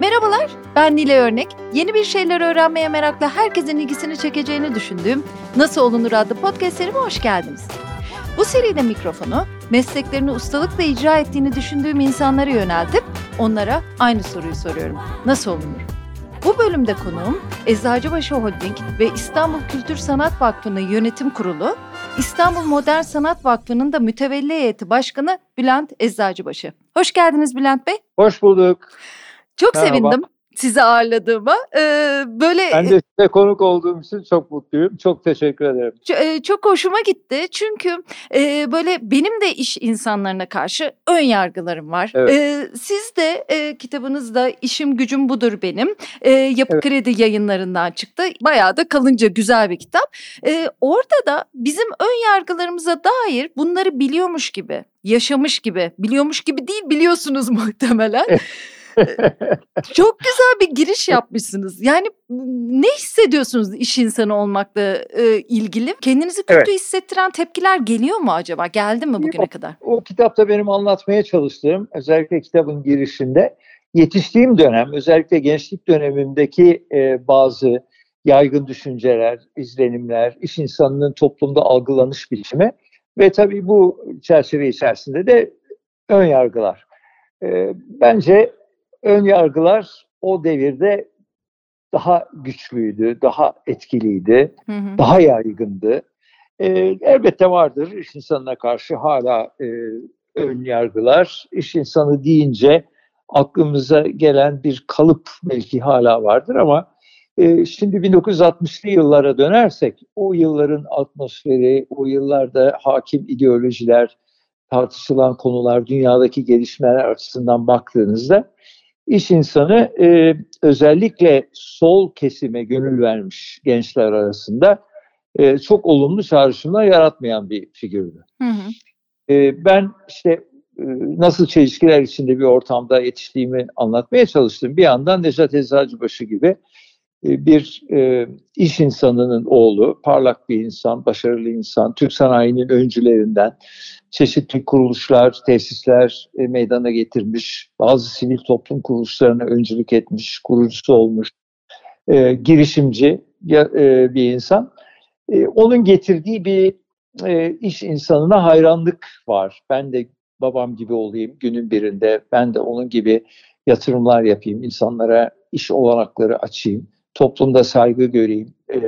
Merhabalar, ben Nile Örnek. Yeni bir şeyler öğrenmeye merakla herkesin ilgisini çekeceğini düşündüğüm Nasıl Olunur adlı podcast serime hoş geldiniz. Bu seride mikrofonu mesleklerini ustalıkla icra ettiğini düşündüğüm insanlara yöneltip onlara aynı soruyu soruyorum. Nasıl olunur? Bu bölümde konuğum Eczacıbaşı Holding ve İstanbul Kültür Sanat Vakfı'nın yönetim kurulu, İstanbul Modern Sanat Vakfı'nın da mütevelli heyeti başkanı Bülent Eczacıbaşı. Hoş geldiniz Bülent Bey. Hoş bulduk. Çok Merhaba. sevindim sizi ağırladığıma. Ee, böyle Ben de size konuk olduğum için çok mutluyum. Çok teşekkür ederim. Çok, çok hoşuma gitti. Çünkü e, böyle benim de iş insanlarına karşı ön yargılarım var. Evet. E, siz de e, kitabınızda işim gücüm budur benim. E, Yapı evet. Kredi yayınlarından çıktı. Bayağı da kalınca güzel bir kitap. E, orada da bizim ön yargılarımıza dair bunları biliyormuş gibi, yaşamış gibi, biliyormuş gibi değil biliyorsunuz muhtemelen. Çok güzel bir giriş yapmışsınız. Yani ne hissediyorsunuz iş insanı olmakla e, ilgili? Kendinizi kötü evet. hissettiren tepkiler geliyor mu acaba? Geldi mi bugüne Yok, kadar? O kitapta benim anlatmaya çalıştığım özellikle kitabın girişinde yetiştiğim dönem özellikle gençlik dönemimdeki e, bazı yaygın düşünceler, izlenimler, iş insanının toplumda algılanış biçimi ve tabii bu çerçeve içerisinde de ön yargılar. E, bence ön yargılar o devirde daha güçlüydü, daha etkiliydi, hı hı. daha yaygındı. E, elbette vardır iş insanına karşı hala e, ön yargılar. İş insanı deyince aklımıza gelen bir kalıp belki hala vardır ama e, şimdi 1960'lı yıllara dönersek o yılların atmosferi, o yıllarda hakim ideolojiler, tartışılan konular, dünyadaki gelişmeler açısından baktığınızda iş insanı e, özellikle sol kesime gönül vermiş gençler arasında e, çok olumlu çağrışımlar yaratmayan bir figürdü. Hı hı. E, ben işte e, nasıl çelişkiler içinde bir ortamda yetiştiğimi anlatmaya çalıştım. Bir yandan Necat Eczacıbaşı gibi bir e, iş insanının oğlu, parlak bir insan, başarılı insan, Türk sanayinin öncülerinden çeşitli kuruluşlar, tesisler e, meydana getirmiş, bazı sivil toplum kuruluşlarına öncülük etmiş, kurucusu olmuş, e, girişimci e, bir insan. E, onun getirdiği bir e, iş insanına hayranlık var. Ben de babam gibi olayım günün birinde, ben de onun gibi yatırımlar yapayım, insanlara iş olanakları açayım toplumda saygı göreyim e,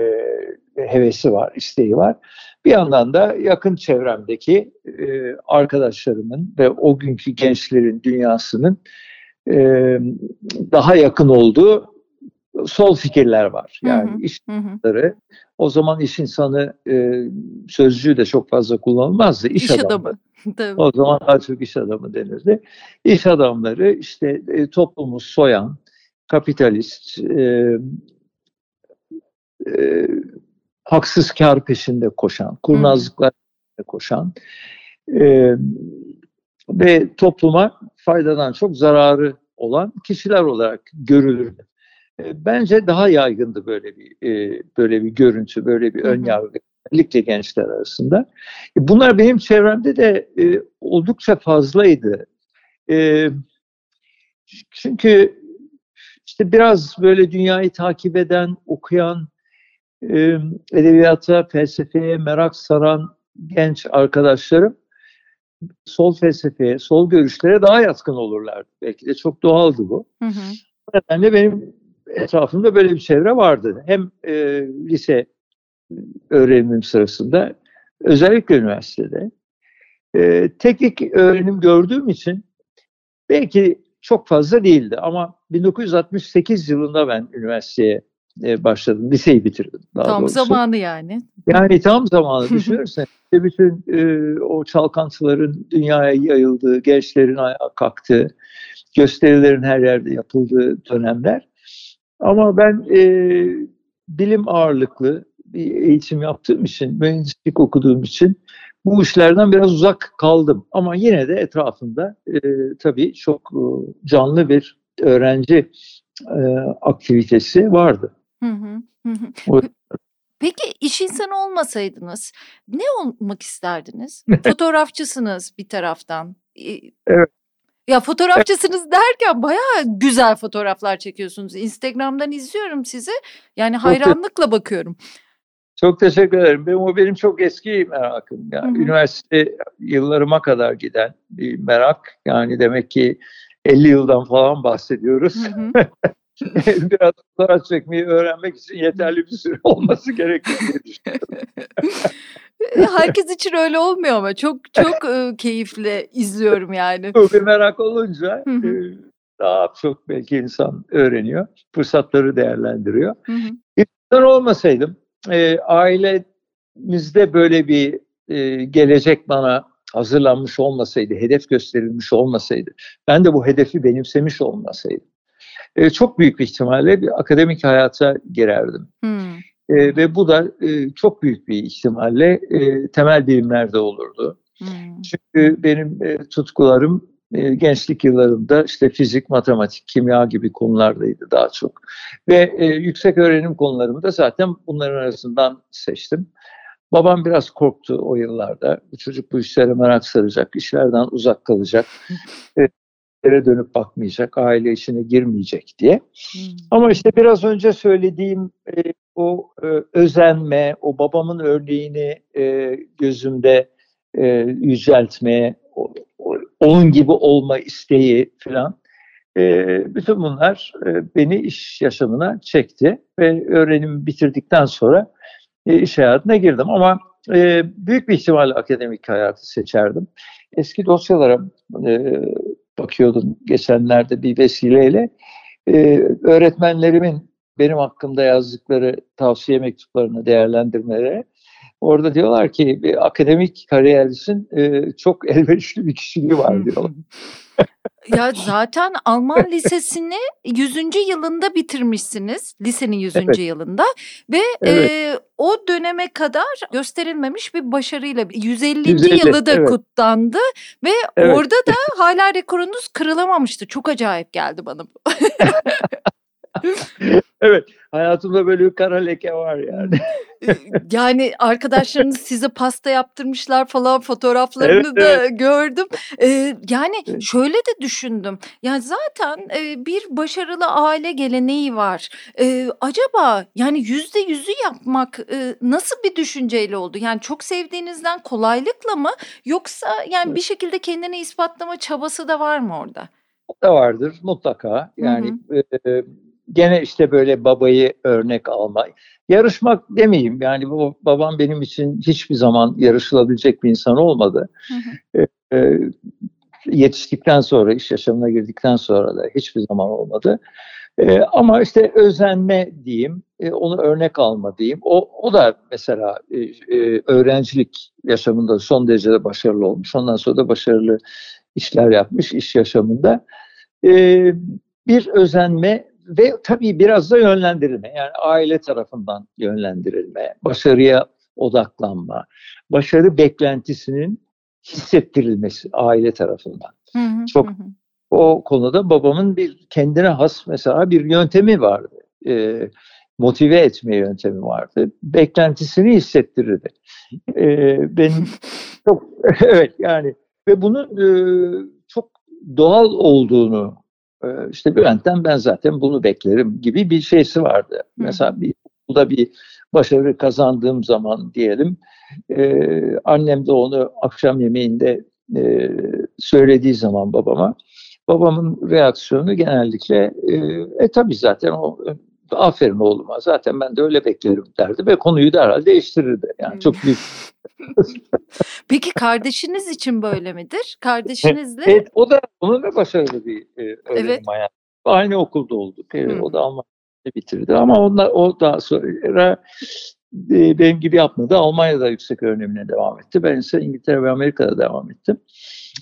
hevesi var, isteği var. Bir yandan da yakın çevremdeki e, arkadaşlarımın ve o günkü gençlerin dünyasının e, daha yakın olduğu sol fikirler var. Yani hı hı, iş insanları, o zaman iş insanı e, sözcüğü de çok fazla kullanılmazdı. İş, iş adamı. adamı. o zaman daha çok iş adamı denirdi. İş adamları işte e, toplumu soyan, kapitalist, e, e, haksız kar peşinde koşan, kurnazlıklar peşinde koşan e, ve topluma faydadan çok zararı olan kişiler olarak görülür. E, bence daha yaygındı böyle bir e, böyle bir görüntü, böyle bir ön yargı özellikle gençler arasında. E, bunlar benim çevremde de e, oldukça fazlaydı. E, çünkü işte biraz böyle dünyayı takip eden, okuyan, edebiyata, felsefeye merak saran genç arkadaşlarım sol felsefeye, sol görüşlere daha yatkın olurlardı. Belki de çok doğaldı bu. Hı hı. O nedenle benim etrafımda böyle bir çevre vardı. Hem e, lise öğrenimim sırasında, özellikle üniversitede. E, teknik öğrenim gördüğüm için belki çok fazla değildi ama 1968 yılında ben üniversiteye e, başladım. Liseyi bitirdim. Daha tam doğrusu. zamanı yani. Yani tam zamanı düşünürsen. işte bütün e, o çalkantıların dünyaya yayıldığı, gençlerin ayağa kalktığı, gösterilerin her yerde yapıldığı dönemler. Ama ben e, bilim ağırlıklı bir eğitim yaptığım için, mühendislik okuduğum için bu işlerden biraz uzak kaldım. Ama yine de etrafında e, tabii çok e, canlı bir öğrenci e, aktivitesi vardı. Hı hı. hı. Peki iş insanı olmasaydınız ne olmak isterdiniz? Fotoğrafçısınız bir taraftan. Evet. Ya fotoğrafçısınız derken bayağı güzel fotoğraflar çekiyorsunuz. Instagram'dan izliyorum sizi. Yani hayranlıkla bakıyorum. Çok teşekkür ederim. Benim, o benim çok eski merakım. Yani üniversite yıllarıma kadar giden bir merak. Yani demek ki 50 yıldan falan bahsediyoruz. Biraz fotoğraf çekmeyi öğrenmek için yeterli bir süre olması gerekiyor diye düşünüyorum. Herkes için öyle olmuyor ama çok çok e, keyifle izliyorum yani. Bir merak olunca e, daha çok belki insan öğreniyor, fırsatları değerlendiriyor. İnsan olmasaydım, e, ailemizde böyle bir e, gelecek bana hazırlanmış olmasaydı, hedef gösterilmiş olmasaydı, ben de bu hedefi benimsemiş olmasaydım, e, çok büyük bir ihtimalle bir akademik hayata girerdim. Hmm. E, ve bu da e, çok büyük bir ihtimalle e, temel bilimlerde olurdu. Hmm. Çünkü benim e, tutkularım e, gençlik yıllarımda işte fizik, matematik, kimya gibi konulardaydı daha çok. Ve e, yüksek öğrenim konularımı da zaten bunların arasından seçtim. Babam biraz korktu o yıllarda. Bu çocuk bu işlere merak saracak, işlerden uzak kalacak. e, dönüp bakmayacak, aile işine girmeyecek diye. Hmm. Ama işte biraz önce söylediğim e, o e, özenme, o babamın örneğini e, gözümde e, yüceltme, o, o, onun gibi olma isteği falan. E, bütün bunlar e, beni iş yaşamına çekti ve öğrenimi bitirdikten sonra e, iş hayatına girdim. Ama e, büyük bir ihtimalle akademik hayatı seçerdim. Eski dosyalara e, bakıyordum geçenlerde bir vesileyle. E, öğretmenlerimin benim hakkımda yazdıkları tavsiye mektuplarını değerlendirmelere orada diyorlar ki bir akademik kariyerisin e, çok elverişli bir kişiliği var diyorlar. Ya zaten Alman lisesini 100. yılında bitirmişsiniz. Lisenin 100. Evet. yılında ve evet. e, o döneme kadar gösterilmemiş bir başarıyla 150. 150 yılı da evet. kutlandı ve evet. orada da hala rekorunuz kırılamamıştı. Çok acayip geldi bana bu. evet hayatımda böyle bir kara leke var yani. yani arkadaşlarınız size pasta yaptırmışlar falan fotoğraflarını evet, da evet. gördüm. Ee, yani şöyle de düşündüm. Yani zaten e, bir başarılı aile geleneği var. Ee, acaba yani yüzde yüzü yapmak e, nasıl bir düşünceyle oldu? Yani çok sevdiğinizden kolaylıkla mı yoksa yani bir şekilde kendini ispatlama çabası da var mı orada? O da vardır mutlaka. Yani hı hı. E, gene işte böyle babayı örnek alma. Yarışmak demeyeyim yani bu babam benim için hiçbir zaman yarışılabilecek bir insan olmadı. Hı hı. E, yetiştikten sonra, iş yaşamına girdikten sonra da hiçbir zaman olmadı. E, ama işte özenme diyeyim, e, onu örnek alma diyeyim. O, o da mesela e, e, öğrencilik yaşamında son derece başarılı olmuş. Ondan sonra da başarılı işler yapmış iş yaşamında. E, bir özenme ve tabii biraz da yönlendirilme. Yani aile tarafından yönlendirilme, başarıya odaklanma, başarı beklentisinin hissettirilmesi aile tarafından. Hı hı, Çok hı. o konuda babamın bir kendine has mesela bir yöntemi vardı. Ee, motive etme yöntemi vardı. Beklentisini hissettirirdi. Ee, benim çok evet yani ve bunun e, çok doğal olduğunu işte Bülent'ten ben zaten bunu beklerim gibi bir şeysi vardı. Hı. Mesela bir okulda bir başarı kazandığım zaman diyelim e, annem de onu akşam yemeğinde e, söylediği zaman babama babamın reaksiyonu genellikle e, e tabi zaten o aferin oğluma zaten ben de öyle beklerim derdi ve konuyu derhal değiştirirdi. Yani çok büyük. Peki kardeşiniz için böyle midir? Kardeşinizle? Evet, o da onun da başarılı bir e, öğrenim evet. hayatı. Aynı okulda olduk. Evet, o da Almanya'da bitirdi ama onlar, o daha sonra e, benim gibi yapmadı. Almanya'da yüksek öğrenimine devam etti. Ben ise İngiltere ve Amerika'da devam ettim.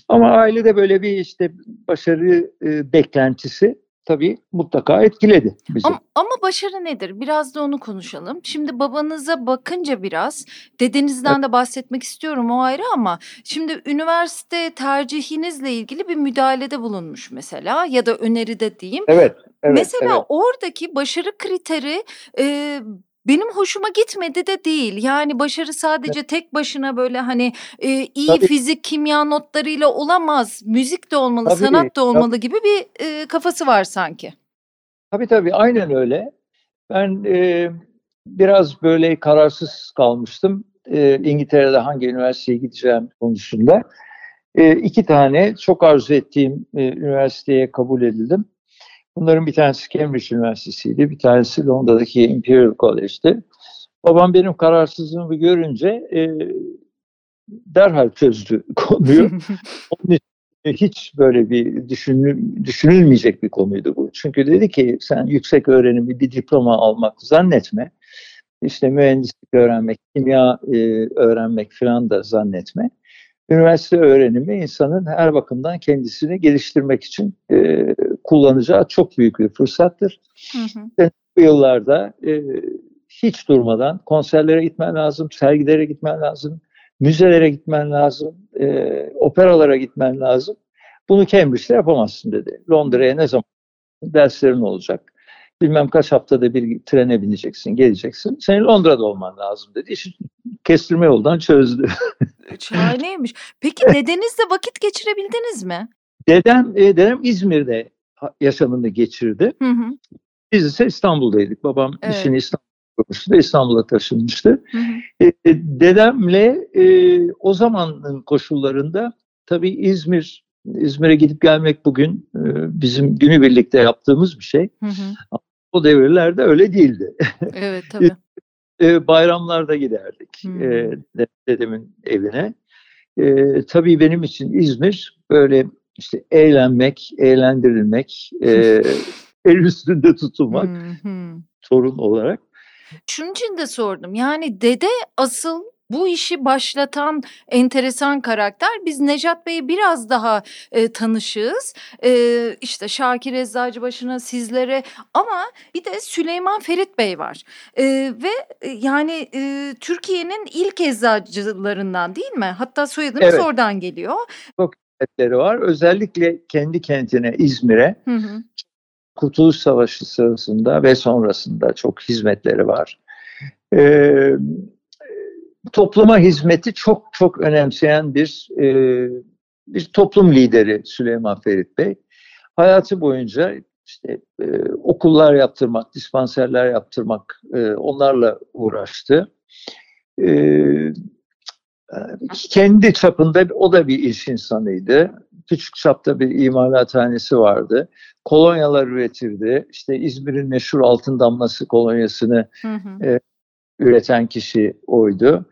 Ama ailede böyle bir işte başarı e, beklentisi tabii mutlaka etkiledi bizi. Ama, ama başarı nedir? Biraz da onu konuşalım. Şimdi babanıza bakınca biraz dedenizden evet. de bahsetmek istiyorum o ayrı ama şimdi üniversite tercihinizle ilgili bir müdahalede bulunmuş mesela ya da öneride diyeyim. Evet. evet mesela evet. oradaki başarı kriteri e, benim hoşuma gitmedi de değil. Yani başarı sadece evet. tek başına böyle hani e, iyi tabii. fizik, kimya notlarıyla olamaz. Müzik de olmalı, tabii, sanat da olmalı tabii. gibi bir e, kafası var sanki. Tabii tabii aynen öyle. Ben e, biraz böyle kararsız kalmıştım. E, İngiltere'de hangi üniversiteye gideceğim konusunda. E, iki tane çok arzu ettiğim e, üniversiteye kabul edildim. Bunların bir tanesi Cambridge Üniversitesi'ydi, bir tanesi Londra'daki Imperial College'di. Babam benim kararsızlığımı görünce e, derhal çözdü konuyu. Onun için hiç böyle bir düşünül, düşünülmeyecek bir konuydu bu. Çünkü dedi ki sen yüksek öğrenimi bir diploma almak zannetme. İşte mühendislik öğrenmek, kimya e, öğrenmek falan da zannetme. Üniversite öğrenimi insanın her bakımdan kendisini geliştirmek için e, kullanacağı çok büyük bir fırsattır. Hı hı. Bu yıllarda e, hiç durmadan konserlere gitmen lazım, sergilere gitmen lazım, müzelere gitmen lazım, e, operalara gitmen lazım. Bunu Cambridge'de yapamazsın dedi. Londra'ya ne zaman derslerin olacak? Bilmem kaç haftada bir trene bineceksin, geleceksin. Senin Londra'da olman lazım dedi. İşi kestirme yoldan çözdü. Şahaneymiş. Peki dedenizle vakit geçirebildiniz mi? Dedem, e, dedem İzmir'de yaşamını geçirdi. Hı hı. Biz ise İstanbul'daydık. Babam evet. işini İstanbul'da kurmuştu ve İstanbul'a taşınmıştı. Hı hı. E, dedemle e, o zamanın koşullarında tabii İzmir İzmir'e gidip gelmek bugün e, bizim günü birlikte yaptığımız bir şey. Hı hı. O devirlerde öyle değildi. Evet tabii. e, bayramlarda giderdik hmm. e, dedemin evine. E, tabii benim için İzmir böyle işte eğlenmek, eğlendirilmek, e, el üstünde tutulmak torun olarak. Şunun için de sordum. Yani dede asıl bu işi başlatan enteresan karakter. Biz Necat Bey'i biraz daha e, tanışığız. E, işte Şakir Eczacıbaşı'na, sizlere ama bir de Süleyman Ferit Bey var. E, ve e, yani e, Türkiye'nin ilk eczacılarından değil mi? Hatta soyadınız evet. oradan geliyor. Çok hizmetleri var. Özellikle kendi kentine İzmir'e hı hı. Kurtuluş Savaşı sırasında ve sonrasında çok hizmetleri var. Ee, topluma hizmeti çok çok önemseyen bir e, bir toplum lideri Süleyman Ferit Bey. Hayatı boyunca işte e, okullar yaptırmak, dispanserler yaptırmak, e, onlarla uğraştı. E, kendi çapında o da bir iş insanıydı. Küçük çapta bir imalathanesi vardı. Kolonyalar üretirdi. İşte İzmir'in meşhur altın damlası kolonyasını hı hı. E, üreten kişi oydu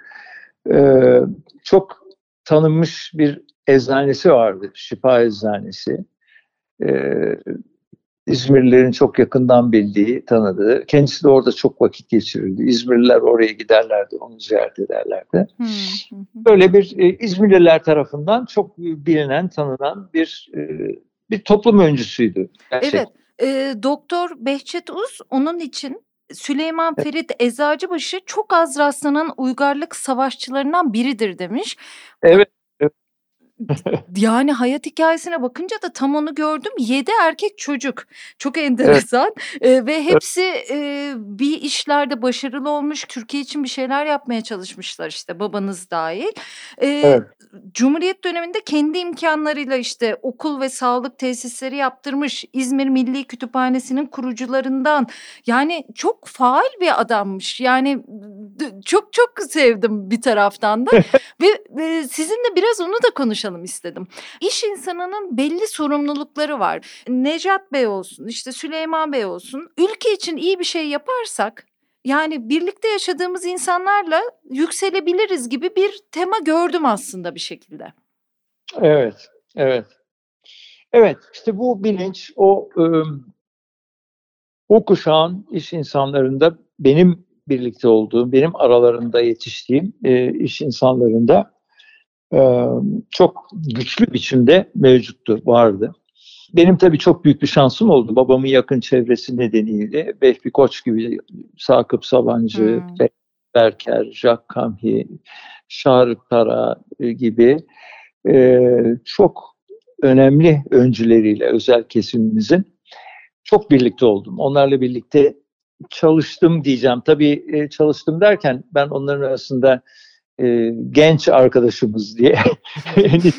e, çok tanınmış bir eczanesi vardı. Şifa Eczanesi. E, İzmirlilerin çok yakından bildiği, tanıdığı. Kendisi de orada çok vakit geçirirdi. İzmirliler oraya giderlerdi, onu ziyaret ederlerdi. Böyle bir e, İzmirliler tarafından çok bilinen, tanınan bir e, bir toplum öncüsüydü. Gerçekten. Evet. E, Doktor Behçet Uz onun için Süleyman Ferit Eczacıbaşı çok az rastlanan uygarlık savaşçılarından biridir demiş. Evet. yani hayat hikayesine bakınca da tam onu gördüm. Yedi erkek çocuk. Çok enteresan. Evet. E, ve hepsi e, bir işlerde başarılı olmuş. Türkiye için bir şeyler yapmaya çalışmışlar işte babanız dahil. E, evet. Cumhuriyet döneminde kendi imkanlarıyla işte okul ve sağlık tesisleri yaptırmış. İzmir Milli Kütüphanesi'nin kurucularından. Yani çok faal bir adammış. Yani çok çok sevdim bir taraftan da. ve e, sizinle biraz onu da konuşalım istedim. İş insanının belli sorumlulukları var. Necat Bey olsun, işte Süleyman Bey olsun. Ülke için iyi bir şey yaparsak yani birlikte yaşadığımız insanlarla yükselebiliriz gibi bir tema gördüm aslında bir şekilde. Evet, evet. Evet, işte bu bilinç o o kuşağın iş insanlarında benim birlikte olduğum, benim aralarında yetiştiğim iş insanlarında çok güçlü biçimde mevcuttu, vardı. Benim tabii çok büyük bir şansım oldu. Babamın yakın çevresi nedeniyle Vehbi Koç gibi Sakıp Sabancı, hmm. Berker, Jacques Camhi, Şarık Tara e, gibi e, çok önemli öncüleriyle özel kesimimizin çok birlikte oldum. Onlarla birlikte çalıştım diyeceğim. Tabii e, çalıştım derken ben onların arasında e, genç arkadaşımız diye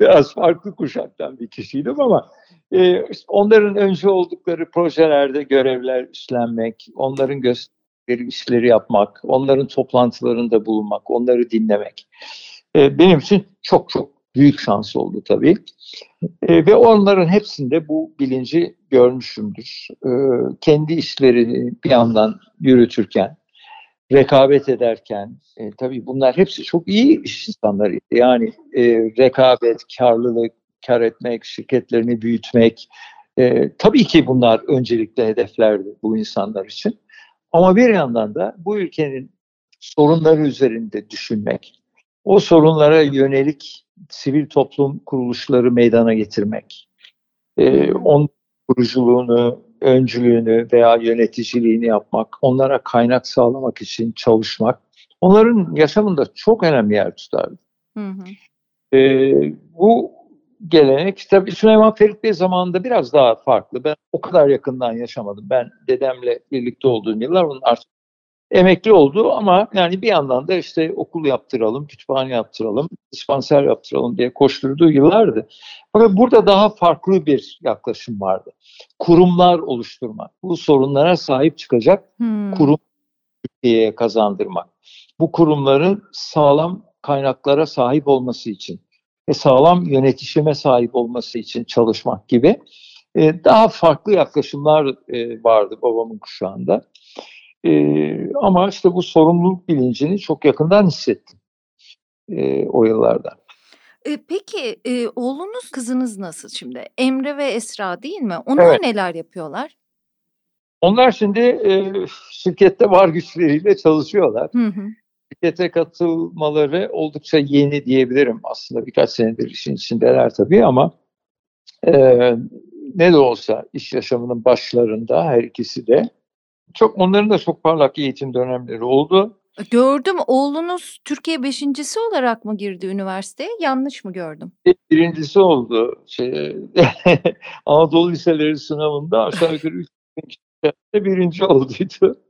biraz farklı kuşaktan bir kişiydim ama e, onların önce oldukları projelerde görevler üstlenmek, onların gösterdikleri işleri yapmak, onların toplantılarında bulunmak, onları dinlemek e, benim için çok çok büyük şans oldu tabii. E, ve onların hepsinde bu bilinci görmüşümdür. E, kendi işlerini bir yandan yürütürken, rekabet ederken, e, tabii bunlar hepsi çok iyi iş. Yani e, rekabet, karlılık, kar etmek, şirketlerini büyütmek, e, tabii ki bunlar öncelikle hedeflerdi bu insanlar için. Ama bir yandan da bu ülkenin sorunları üzerinde düşünmek, o sorunlara yönelik sivil toplum kuruluşları meydana getirmek, e, on kuruculuğunu, öncülüğünü veya yöneticiliğini yapmak, onlara kaynak sağlamak için çalışmak, onların yaşamında çok önemli yer tutardı. Hı hı. E, bu gelenek tabii Süleyman Ferit Bey zamanında biraz daha farklı. Ben o kadar yakından yaşamadım. Ben dedemle birlikte olduğum yıllar onun artık emekli oldu ama yani bir yandan da işte okul yaptıralım, kütüphane yaptıralım, dispanser yaptıralım diye koşturduğu yıllardı. Fakat burada daha farklı bir yaklaşım vardı. Kurumlar oluşturmak, bu sorunlara sahip çıkacak hmm. kurum Türkiye'ye kazandırmak. Bu kurumların sağlam kaynaklara sahip olması için ve sağlam yönetişime sahip olması için çalışmak gibi e, daha farklı yaklaşımlar e, vardı babamın kuşağında. E, ama işte bu sorumluluk bilincini çok yakından hissettim e, o yıllarda. E, peki e, oğlunuz kızınız nasıl şimdi? Emre ve Esra değil mi? Onlar evet. neler yapıyorlar? Onlar şimdi e, şirkette var güçleriyle çalışıyorlar. Hı hı. Şirkete katılmaları oldukça yeni diyebilirim. Aslında birkaç senedir işin içindeler tabii ama e, ne de olsa iş yaşamının başlarında her ikisi de çok onların da çok parlak eğitim dönemleri oldu. Gördüm oğlunuz Türkiye beşincisi olarak mı girdi üniversiteye? Yanlış mı gördüm? Birincisi oldu. Şey, Anadolu Liseleri sınavında aşağı yukarı 3 kişi birinci olduydu.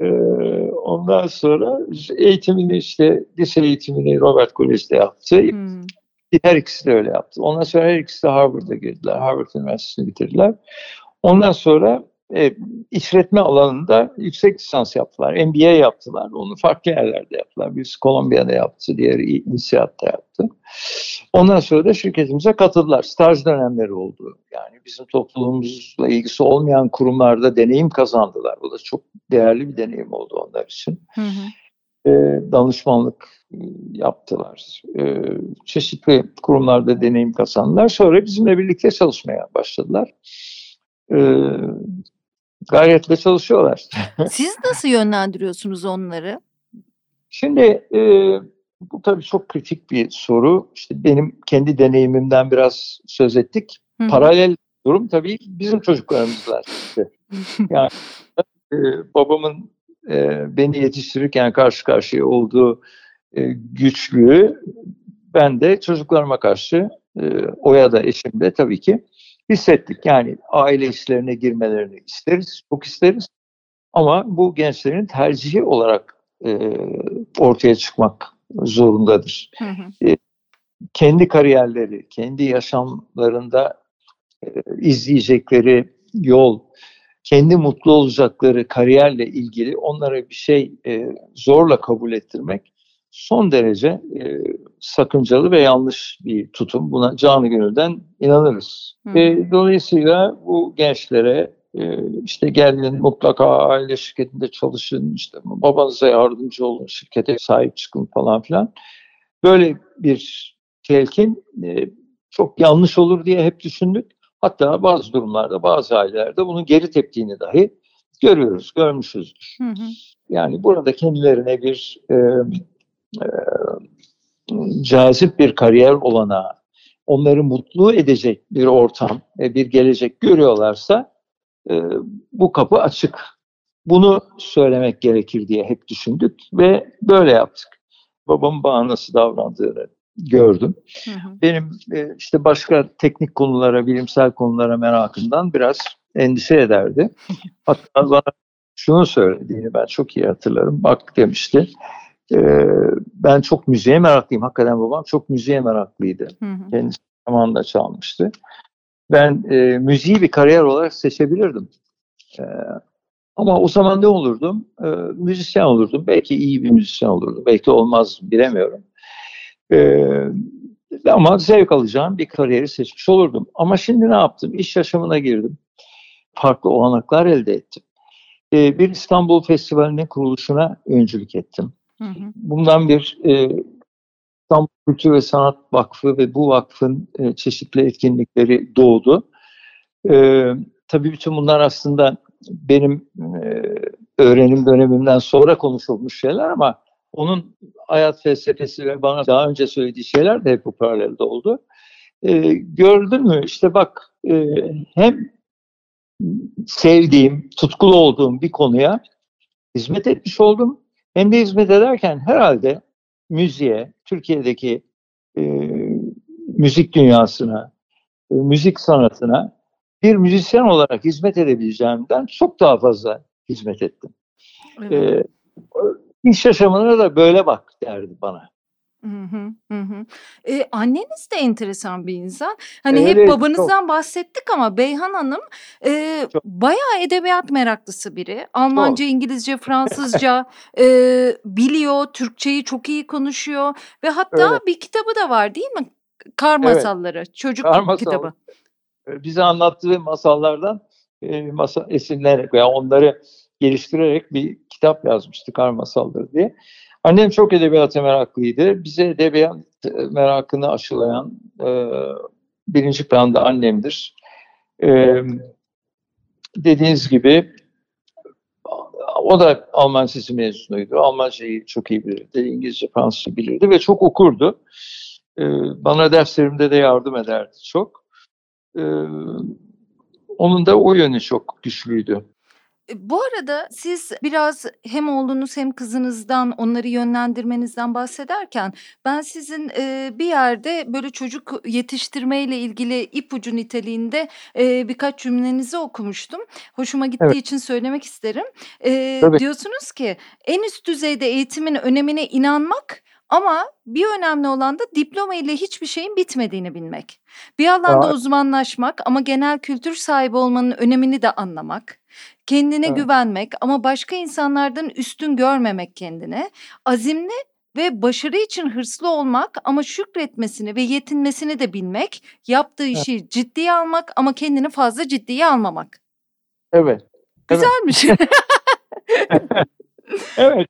ee, ondan sonra eğitimini işte lise eğitimini Robert College'de yaptı. Hmm. Her ikisi de öyle yaptı. Ondan sonra her ikisi de Harvard'a girdiler. Harvard Üniversitesi'ni bitirdiler. Ondan sonra e, işletme alanında yüksek lisans yaptılar. MBA yaptılar. Onu farklı yerlerde yaptılar. Birisi Kolombiya'da yaptı, diğeri İnşaat'ta yaptı. Ondan sonra da şirketimize katıldılar. Staj dönemleri oldu. Yani bizim toplumumuzla ilgisi olmayan kurumlarda deneyim kazandılar. Bu da çok değerli bir deneyim oldu onlar için. Hı hı. E, danışmanlık yaptılar. E, çeşitli kurumlarda deneyim kazandılar. Sonra bizimle birlikte çalışmaya başladılar. E, gayretle çalışıyorlar. Siz nasıl yönlendiriyorsunuz onları? Şimdi e, bu tabii çok kritik bir soru. İşte benim kendi deneyimimden biraz söz ettik. Hı-hı. Paralel durum tabii bizim çocuklarımız var. İşte. yani e, babamın e, beni yetiştirirken karşı karşıya olduğu e, güçlüğü ben de çocuklarıma karşı e, Oya da eşim de tabii ki hissettik. Yani aile işlerine girmelerini isteriz, çok isteriz. Ama bu gençlerin tercihi olarak e, ortaya çıkmak zorundadır. Hı hı. E, kendi kariyerleri, kendi yaşamlarında e, izleyecekleri yol, kendi mutlu olacakları kariyerle ilgili onlara bir şey e, zorla kabul ettirmek son derece e, sakıncalı ve yanlış bir tutum. Buna canı gönülden inanırız. Hı. E, dolayısıyla bu gençlere e, işte gelin mutlaka aile şirketinde çalışın, işte babanıza yardımcı olun, şirkete sahip çıkın falan filan. Böyle bir telkin e, çok yanlış olur diye hep düşündük. Hatta bazı durumlarda, bazı ailelerde bunun geri teptiğini dahi görüyoruz, görmüşüzdür. Hı hı. Yani burada kendilerine bir e, e, cazip bir kariyer olana, onları mutlu edecek bir ortam, ve bir gelecek görüyorlarsa e, bu kapı açık. Bunu söylemek gerekir diye hep düşündük ve böyle yaptık. Babamın bana nasıl davrandığını gördüm. Hı hı. Benim e, işte başka teknik konulara, bilimsel konulara merakımdan biraz endişe ederdi. Hatta bana şunu söylediğini ben çok iyi hatırlarım. Bak demişti. E, ben çok müziğe meraklıyım. Hakikaten babam çok müziğe meraklıydı. Hı hı. Kendisi zamanında çalmıştı. Ben e, müziği bir kariyer olarak seçebilirdim. E, ama o zaman ne olurdum? E, müzisyen olurdum. Belki iyi bir müzisyen olurdum. Belki olmaz bilemiyorum. E, ama zevk alacağım bir kariyeri seçmiş olurdum. Ama şimdi ne yaptım? İş yaşamına girdim. Farklı olanaklar elde ettim. E, bir İstanbul Festivali'nin kuruluşuna öncülük ettim. Bundan bir e, İstanbul Kültür ve Sanat Vakfı ve bu vakfın e, çeşitli etkinlikleri doğdu. E, tabii bütün bunlar aslında benim e, öğrenim dönemimden sonra konuşulmuş şeyler ama onun hayat felsefesi ve bana daha önce söylediği şeyler de hep bu paralelde oldu. E, gördün mü işte bak e, hem sevdiğim, tutkulu olduğum bir konuya hizmet etmiş oldum. Hem de hizmet ederken herhalde müziğe, Türkiye'deki e, müzik dünyasına, e, müzik sanatına bir müzisyen olarak hizmet edebileceğimden çok daha fazla hizmet ettim. Evet. E, iş yaşamına da böyle bak derdi bana. Hı hı, hı. Eee, anneniz de enteresan bir insan. Hani hep Evet, çok. babanızdan bahsettik ama Beyhan Hanım, Çok. bayağı edebiyat meraklısı biri. Almanca, Çok. İngilizce, Fransızca, eee, biliyor, Türkçeyi çok iyi konuşuyor ve hatta Öyle. bir kitabı da var değil mi? Kar Evet. Masalları, çocuk Kar Masal. kitabı. bize anlattığı masallardan e, masa, esinlenerek veya onları geliştirerek bir kitap yazmıştı Kar Masalları diye. Annem çok edebiyata meraklıydı. Bize edebiyat merakını aşılayan e, birinci planda annemdir. E, dediğiniz gibi o da Alman Lisesi mezunuydu. Almancayı çok iyi bilirdi, İngilizce, Fransızca bilirdi ve çok okurdu. E, bana derslerimde de yardım ederdi çok. E, onun da o yönü çok güçlüydü. Bu arada siz biraz hem oğlunuz hem kızınızdan onları yönlendirmenizden bahsederken ben sizin e, bir yerde böyle çocuk yetiştirmeyle ilgili ipucu niteliğinde e, birkaç cümlenizi okumuştum. Hoşuma gittiği evet. için söylemek isterim. E, diyorsunuz ki en üst düzeyde eğitimin önemine inanmak ama bir önemli olan da diploma ile hiçbir şeyin bitmediğini bilmek. Bir alanda Aa. uzmanlaşmak ama genel kültür sahibi olmanın önemini de anlamak. Kendine evet. güvenmek ama başka insanlardan üstün görmemek kendine. Azimli ve başarı için hırslı olmak ama şükretmesini ve yetinmesini de bilmek. Yaptığı işi evet. ciddiye almak ama kendini fazla ciddiye almamak. Evet. Güzelmiş. evet.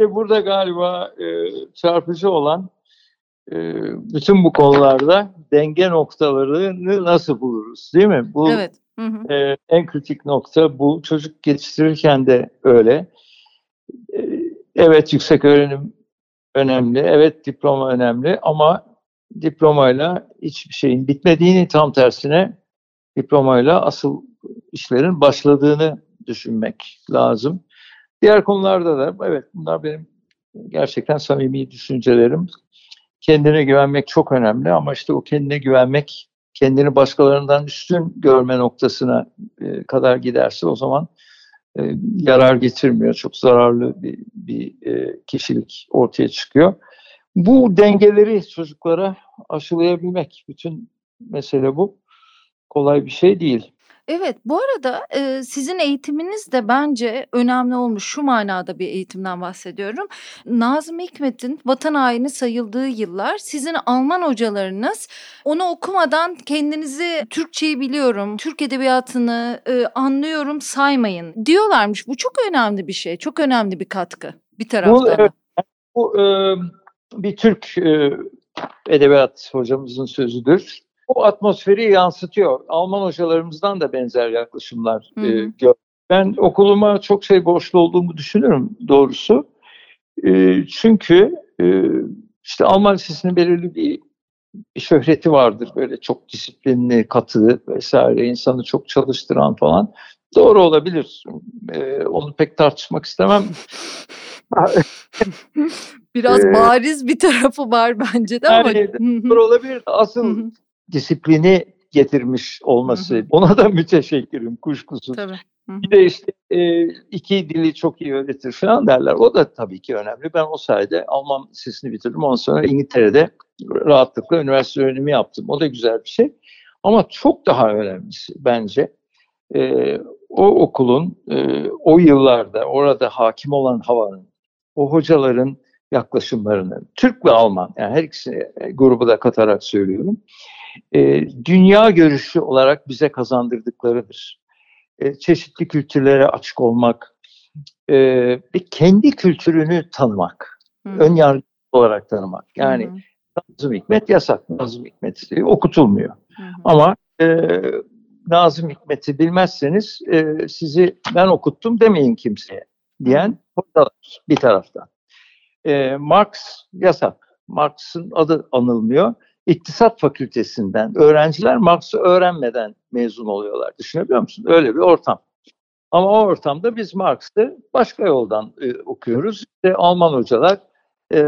Ve burada galiba e, çarpıcı olan e, bütün bu konularda denge noktalarını nasıl buluruz değil mi? Bu evet. Hı hı. E, en kritik nokta bu. Çocuk geliştirirken de öyle. E, evet yüksek öğrenim önemli, evet diploma önemli ama diplomayla hiçbir şeyin bitmediğini tam tersine diplomayla asıl işlerin başladığını düşünmek lazım. Diğer konularda da evet bunlar benim gerçekten samimi düşüncelerim. Kendine güvenmek çok önemli ama işte o kendine güvenmek kendini başkalarından üstün görme noktasına e, kadar giderse o zaman e, yarar getirmiyor. Çok zararlı bir, bir e, kişilik ortaya çıkıyor. Bu dengeleri çocuklara aşılayabilmek bütün mesele bu. Kolay bir şey değil. Evet, bu arada, eee, sizin eğitiminiz de bence önemli olmuş. Şu manada bir eğitimden bahsediyorum. Nazım Hikmet'in vatan haini sayıldığı yıllar sizin Alman hocalarınız onu okumadan kendinizi Türkçeyi biliyorum, Türk edebiyatını, eee, anlıyorum saymayın diyorlarmış. Bu çok önemli bir şey, çok önemli bir katkı bir taraftan Bu, evet, bu, eee, bir Türk, eee, edebiyat hocamızın sözüdür o atmosferi yansıtıyor. Alman hocalarımızdan da benzer yaklaşımlar e, gör. Ben okuluma çok şey borçlu olduğumu düşünüyorum doğrusu. E, çünkü e, işte Alman Lisesi'nin belirli bir, bir şöhreti vardır. Böyle çok disiplinli, katı vesaire, insanı çok çalıştıran falan. Doğru olabilir. E, onu pek tartışmak istemem. Biraz bariz bir tarafı var bence de ama. Yani, doğru olabilir. Asıl disiplini getirmiş olması hı hı. ona da müteşekkirim kuşkusuz. Tabii. Bir de işte e, iki dili çok iyi öğretir falan derler. O da tabii ki önemli. Ben o sayede Alman lisesini bitirdim. Ondan sonra İngiltere'de rahatlıkla üniversite öğrenimi yaptım. O da güzel bir şey. Ama çok daha önemlisi bence e, o okulun e, o yıllarda orada hakim olan havanın, o hocaların yaklaşımlarını, Türk ve Alman, yani her ikisini e, grubu da katarak söylüyorum, e, dünya görüşü olarak bize kazandırdıklarıdır. E, çeşitli kültürlere açık olmak, e, ve kendi kültürünü tanımak, hmm. ön yargı olarak tanımak. Yani hmm. Nazım Hikmet yasak, Nazım Hikmet okutulmuyor. Hmm. Ama e, Nazım Hikmet'i bilmezseniz e, sizi ben okuttum demeyin kimseye diyen bir taraftan. E, Marx yasak. Marx'ın adı anılmıyor. İktisat fakültesinden öğrenciler Marx'ı öğrenmeden mezun oluyorlar. Düşünebiliyor musun? Öyle bir ortam. Ama o ortamda biz Marx'ı başka yoldan e, okuyoruz. İşte Alman hocalar e,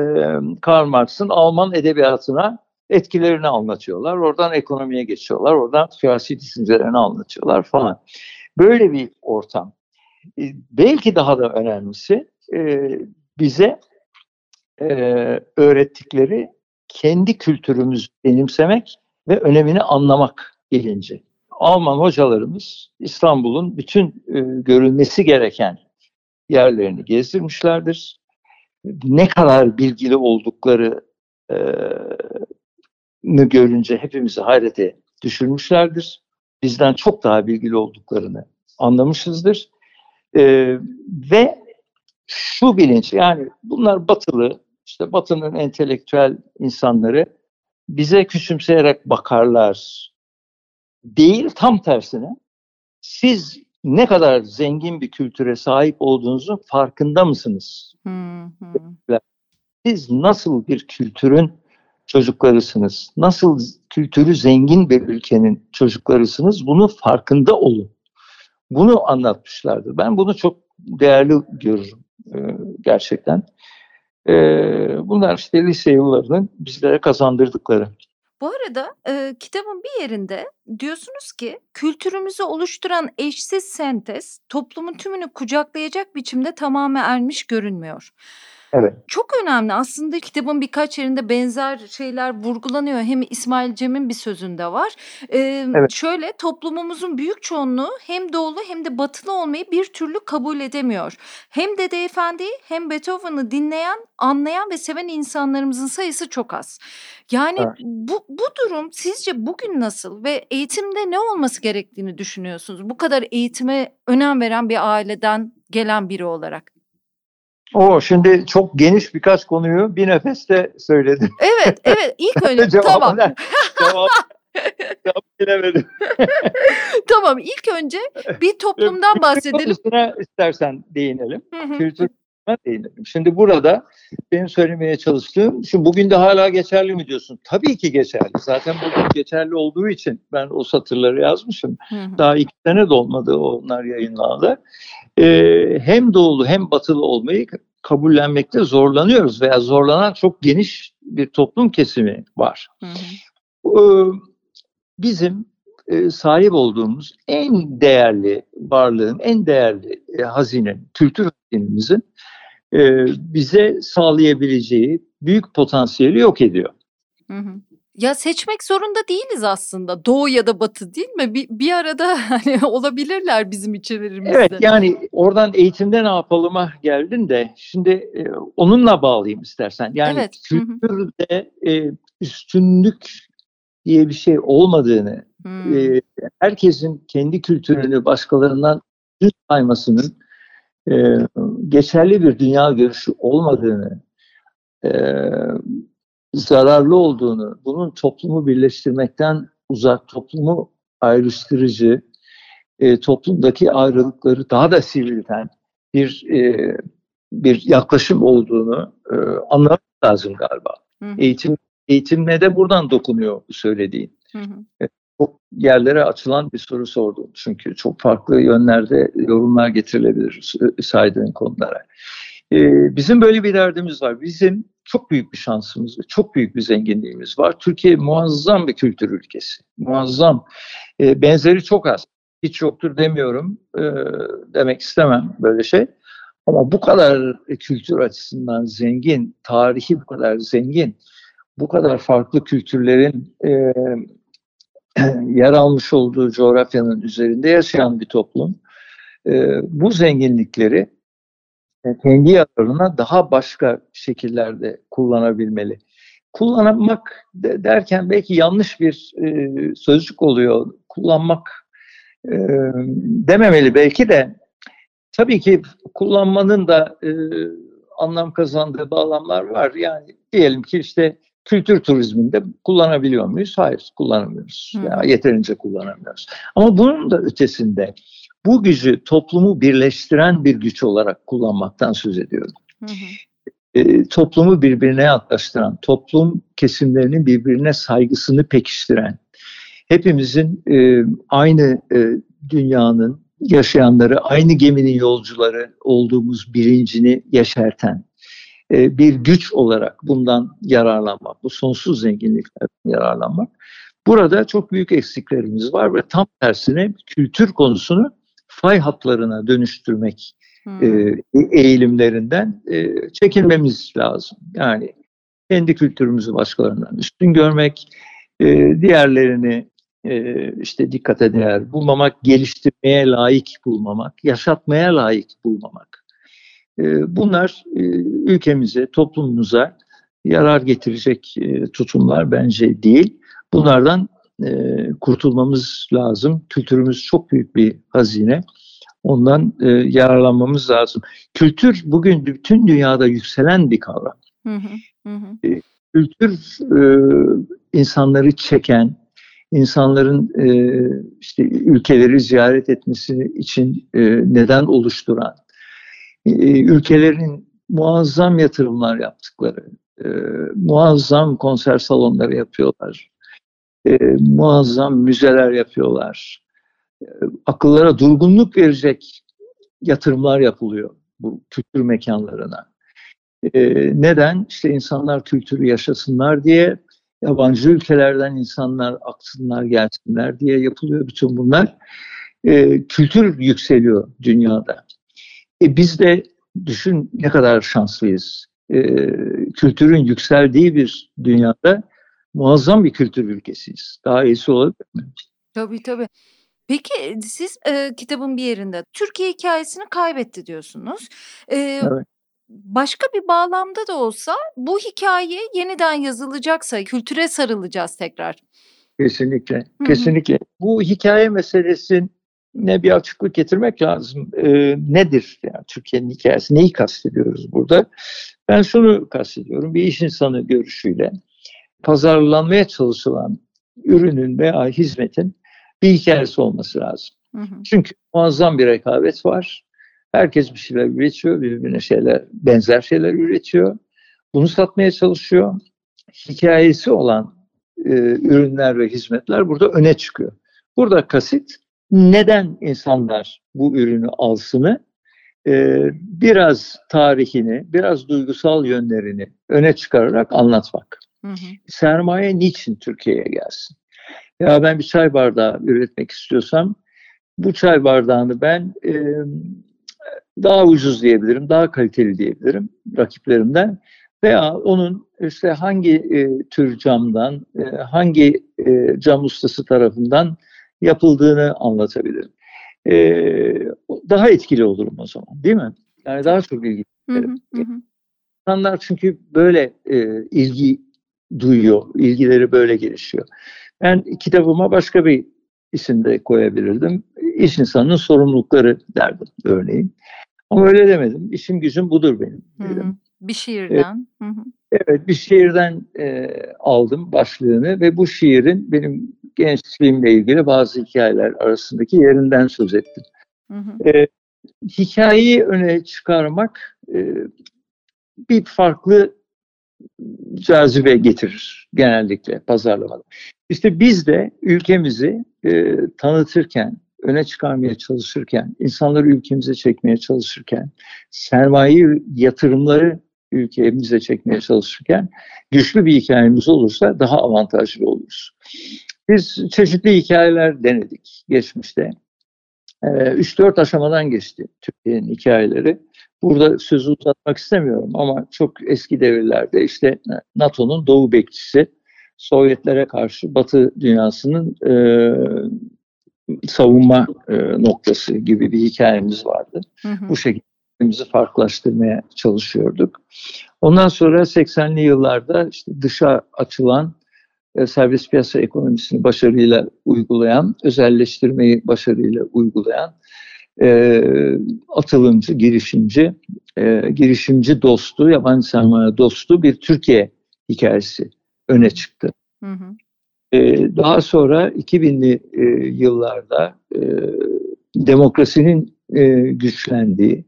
Karl Marx'ın Alman edebiyatına etkilerini anlatıyorlar. Oradan ekonomiye geçiyorlar. Oradan siyasi düşüncelerini anlatıyorlar falan. Böyle bir ortam. E, belki daha da önemlisi e, bize e, öğrettikleri kendi kültürümüzü benimsemek ve önemini anlamak bilinci. Alman hocalarımız İstanbul'un bütün görülmesi gereken yerlerini gezdirmişlerdir. Ne kadar bilgili oldukları görünce hepimizi hayrete düşürmüşlerdir. Bizden çok daha bilgili olduklarını anlamışızdır. Ee, ve şu bilinç yani bunlar batılı, işte batının entelektüel insanları bize küçümseyerek bakarlar. Değil tam tersine siz ne kadar zengin bir kültüre sahip olduğunuzun farkında mısınız? Hı hı. Siz nasıl bir kültürün çocuklarısınız. Nasıl kültürü zengin bir ülkenin çocuklarısınız bunu farkında olun. Bunu anlatmışlardır. Ben bunu çok değerli görürüm gerçekten. E, bunlar işte lise yıllarının bizlere kazandırdıkları. Bu arada e, kitabın bir yerinde diyorsunuz ki kültürümüzü oluşturan eşsiz sentez toplumun tümünü kucaklayacak biçimde tamamı ermiş görünmüyor. Evet. Çok önemli. Aslında kitabın birkaç yerinde benzer şeyler vurgulanıyor. Hem İsmail Cem'in bir sözünde var. Ee, evet. Şöyle toplumumuzun büyük çoğunluğu hem doğulu hem de batılı olmayı bir türlü kabul edemiyor. Hem Dede Efendi hem Beethoven'ı dinleyen, anlayan ve seven insanlarımızın sayısı çok az. Yani evet. bu, bu durum sizce bugün nasıl ve eğitimde ne olması gerektiğini düşünüyorsunuz? Bu kadar eğitime önem veren bir aileden gelen biri olarak. O şimdi çok geniş birkaç konuyu bir nefeste söyledi. Evet, evet. İlk önce tamam. cevap, bilemedim. tamam, ilk önce bir toplumdan bahsedelim. Üstüne istersen değinelim. Kültür değinelim. Şimdi burada benim söylemeye çalıştığım, şu bugün de hala geçerli mi diyorsun? Tabii ki geçerli. Zaten bugün geçerli olduğu için ben o satırları yazmışım. Daha iki sene de olmadı onlar yayınlandı e, hem doğulu hem batılı olmayı kabullenmekte zorlanıyoruz veya zorlanan çok geniş bir toplum kesimi var. Hı hı. E, bizim e, sahip olduğumuz en değerli varlığın, en değerli e, hazinin, kültür hazinemizin e, bize sağlayabileceği büyük potansiyeli yok ediyor. Hı hı. Ya seçmek zorunda değiliz aslında. Doğu ya da batı değil mi? Bir, bir arada hani olabilirler bizim içlerimizde. Evet yani oradan eğitimde ne yapalıma geldin de şimdi e, onunla bağlayayım istersen. Yani evet. kültürde e, üstünlük diye bir şey olmadığını, hmm. e, herkesin kendi kültürünü başkalarından üst saymasının e, geçerli bir dünya görüşü olmadığını, e, zararlı olduğunu, bunun toplumu birleştirmekten uzak, toplumu ayrıştırıcı, e, toplumdaki ayrılıkları daha da sivrilten bir e, bir yaklaşım olduğunu e, anlamak lazım galiba. Hı. Eğitim eğitimle de buradan dokunuyor söylediğin. Hı hı. E, yerlere açılan bir soru sordum çünkü çok farklı yönlerde yorumlar getirilebilir saydığın konulara. E, bizim böyle bir derdimiz var. Bizim çok büyük bir şansımız ve çok büyük bir zenginliğimiz var. Türkiye muazzam bir kültür ülkesi. Muazzam. E, benzeri çok az. Hiç yoktur demiyorum. E, demek istemem böyle şey. Ama bu kadar kültür açısından zengin, tarihi bu kadar zengin, bu kadar farklı kültürlerin e, yer almış olduğu coğrafyanın üzerinde yaşayan bir toplum e, bu zenginlikleri e, kendi yararına daha başka şekillerde kullanabilmeli. Kullanmak de, derken belki yanlış bir e, sözcük oluyor. Kullanmak e, dememeli belki de. Tabii ki kullanmanın da anlam kazandığı bağlamlar var. Yani diyelim ki işte kültür turizminde kullanabiliyor muyuz? Hayır, kullanamıyoruz. Hmm. Ya, yeterince kullanamıyoruz. Ama bunun da ötesinde bu gücü toplumu birleştiren bir güç olarak kullanmaktan söz ediyorum. Hı E, toplumu birbirine yaklaştıran, toplum kesimlerinin birbirine saygısını pekiştiren, hepimizin e, aynı e, dünyanın yaşayanları, aynı geminin yolcuları olduğumuz bilincini yaşarten e, bir güç olarak bundan yararlanmak, bu sonsuz zenginliklerden yararlanmak. Burada çok büyük eksiklerimiz var ve tam tersine kültür konusunu fay hatlarına dönüştürmek hmm. e, eğilimlerinden e, çekinmemiz lazım. Yani kendi kültürümüzü başkalarından üstün görmek, e, diğerlerini e, işte dikkate değer bulmamak, geliştirmeye layık bulmamak, yaşatmaya layık bulmamak. E, bunlar e, ülkemize, toplumumuza yarar getirecek e, tutumlar bence değil. Bunlardan e, kurtulmamız lazım. Kültürümüz çok büyük bir hazine. Ondan yararlanmamız lazım. Kültür bugün bütün dünyada yükselen bir kavram. Hı hı, hı. Kültür insanları çeken, insanların işte ülkeleri ziyaret etmesi için neden oluşturan, e, ülkelerin muazzam yatırımlar yaptıkları, e, muazzam konser salonları yapıyorlar, e, muazzam müzeler yapıyorlar. E, akıllara durgunluk verecek yatırımlar yapılıyor bu kültür mekanlarına. Neden? İşte insanlar kültürü yaşasınlar diye, yabancı ülkelerden insanlar aksınlar, gelsinler diye yapılıyor bütün bunlar. E, kültür yükseliyor dünyada. E, biz de düşün ne kadar şanslıyız. E, kültürün yükseldiği bir dünyada muazzam bir kültür ülkesiyiz. Daha iyisi olabilir mi? Tabii tabii. Peki siz e, kitabın bir yerinde Türkiye hikayesini kaybetti diyorsunuz. E, evet. Başka bir bağlamda da olsa bu hikaye yeniden yazılacaksa kültüre sarılacağız tekrar. Kesinlikle, Hı-hı. kesinlikle. Bu hikaye meselesine bir açıklık getirmek lazım. E, nedir yani Türkiye'nin hikayesi? Neyi kastediyoruz burada? Ben şunu kastediyorum. Bir iş insanı görüşüyle pazarlanmaya çalışılan ürünün veya hizmetin bir hikayesi olması lazım. Hı hı. Çünkü muazzam bir rekabet var. Herkes bir şeyler üretiyor, birbirine şeyler, benzer şeyler üretiyor. Bunu satmaya çalışıyor. Hikayesi olan e, ürünler ve hizmetler burada öne çıkıyor. Burada kasit neden insanlar bu ürünü alsını e, biraz tarihini, biraz duygusal yönlerini öne çıkararak anlatmak. Hı hı. Sermaye niçin Türkiye'ye gelsin? Ya ben bir çay bardağı üretmek istiyorsam bu çay bardağını ben e, daha ucuz diyebilirim, daha kaliteli diyebilirim rakiplerimden veya onun işte hangi e, tür camdan, e, hangi e, cam ustası tarafından yapıldığını anlatabilirim. E, daha etkili olurum o zaman değil mi? Yani daha çok ilgi İnsanlar çünkü böyle e, ilgi duyuyor, ilgileri böyle gelişiyor. Ben kitabıma başka bir isim de koyabilirdim. İş insanının sorumlulukları derdim örneğin. Ama öyle demedim. İşim gücüm budur benim. Dedim. Hı hı. Bir şiirden. Evet, hı hı. Evet bir şiirden e, aldım başlığını ve bu şiirin benim gençliğimle ilgili bazı hikayeler arasındaki yerinden söz ettim. Hı hı. E, hikayeyi öne çıkarmak e, bir farklı cazibe getirir genellikle pazarlamada. İşte biz de ülkemizi e, tanıtırken, öne çıkarmaya çalışırken, insanları ülkemize çekmeye çalışırken, sermaye yatırımları ülkemize çekmeye çalışırken güçlü bir hikayemiz olursa daha avantajlı oluruz. Biz çeşitli hikayeler denedik geçmişte. 3-4 ee, aşamadan geçti Türkiye'nin hikayeleri. Burada sözü uzatmak istemiyorum ama çok eski devirlerde işte NATO'nun doğu bekçisi, Sovyetlere karşı Batı dünyasının e, savunma e, noktası gibi bir hikayemiz vardı. Hı hı. Bu şekilde kendimizi farklılaştırmaya çalışıyorduk. Ondan sonra 80'li yıllarda işte dışa açılan e, serbest piyasa ekonomisini başarıyla uygulayan, özelleştirmeyi başarıyla uygulayan e, atılımcı, girişimci, e, girişimci dostu, yabancı sermaye dostu bir Türkiye hikayesi öne çıktı. Hı hı. E, daha sonra 2000'li e, yıllarda e, demokrasinin e, güçlendiği,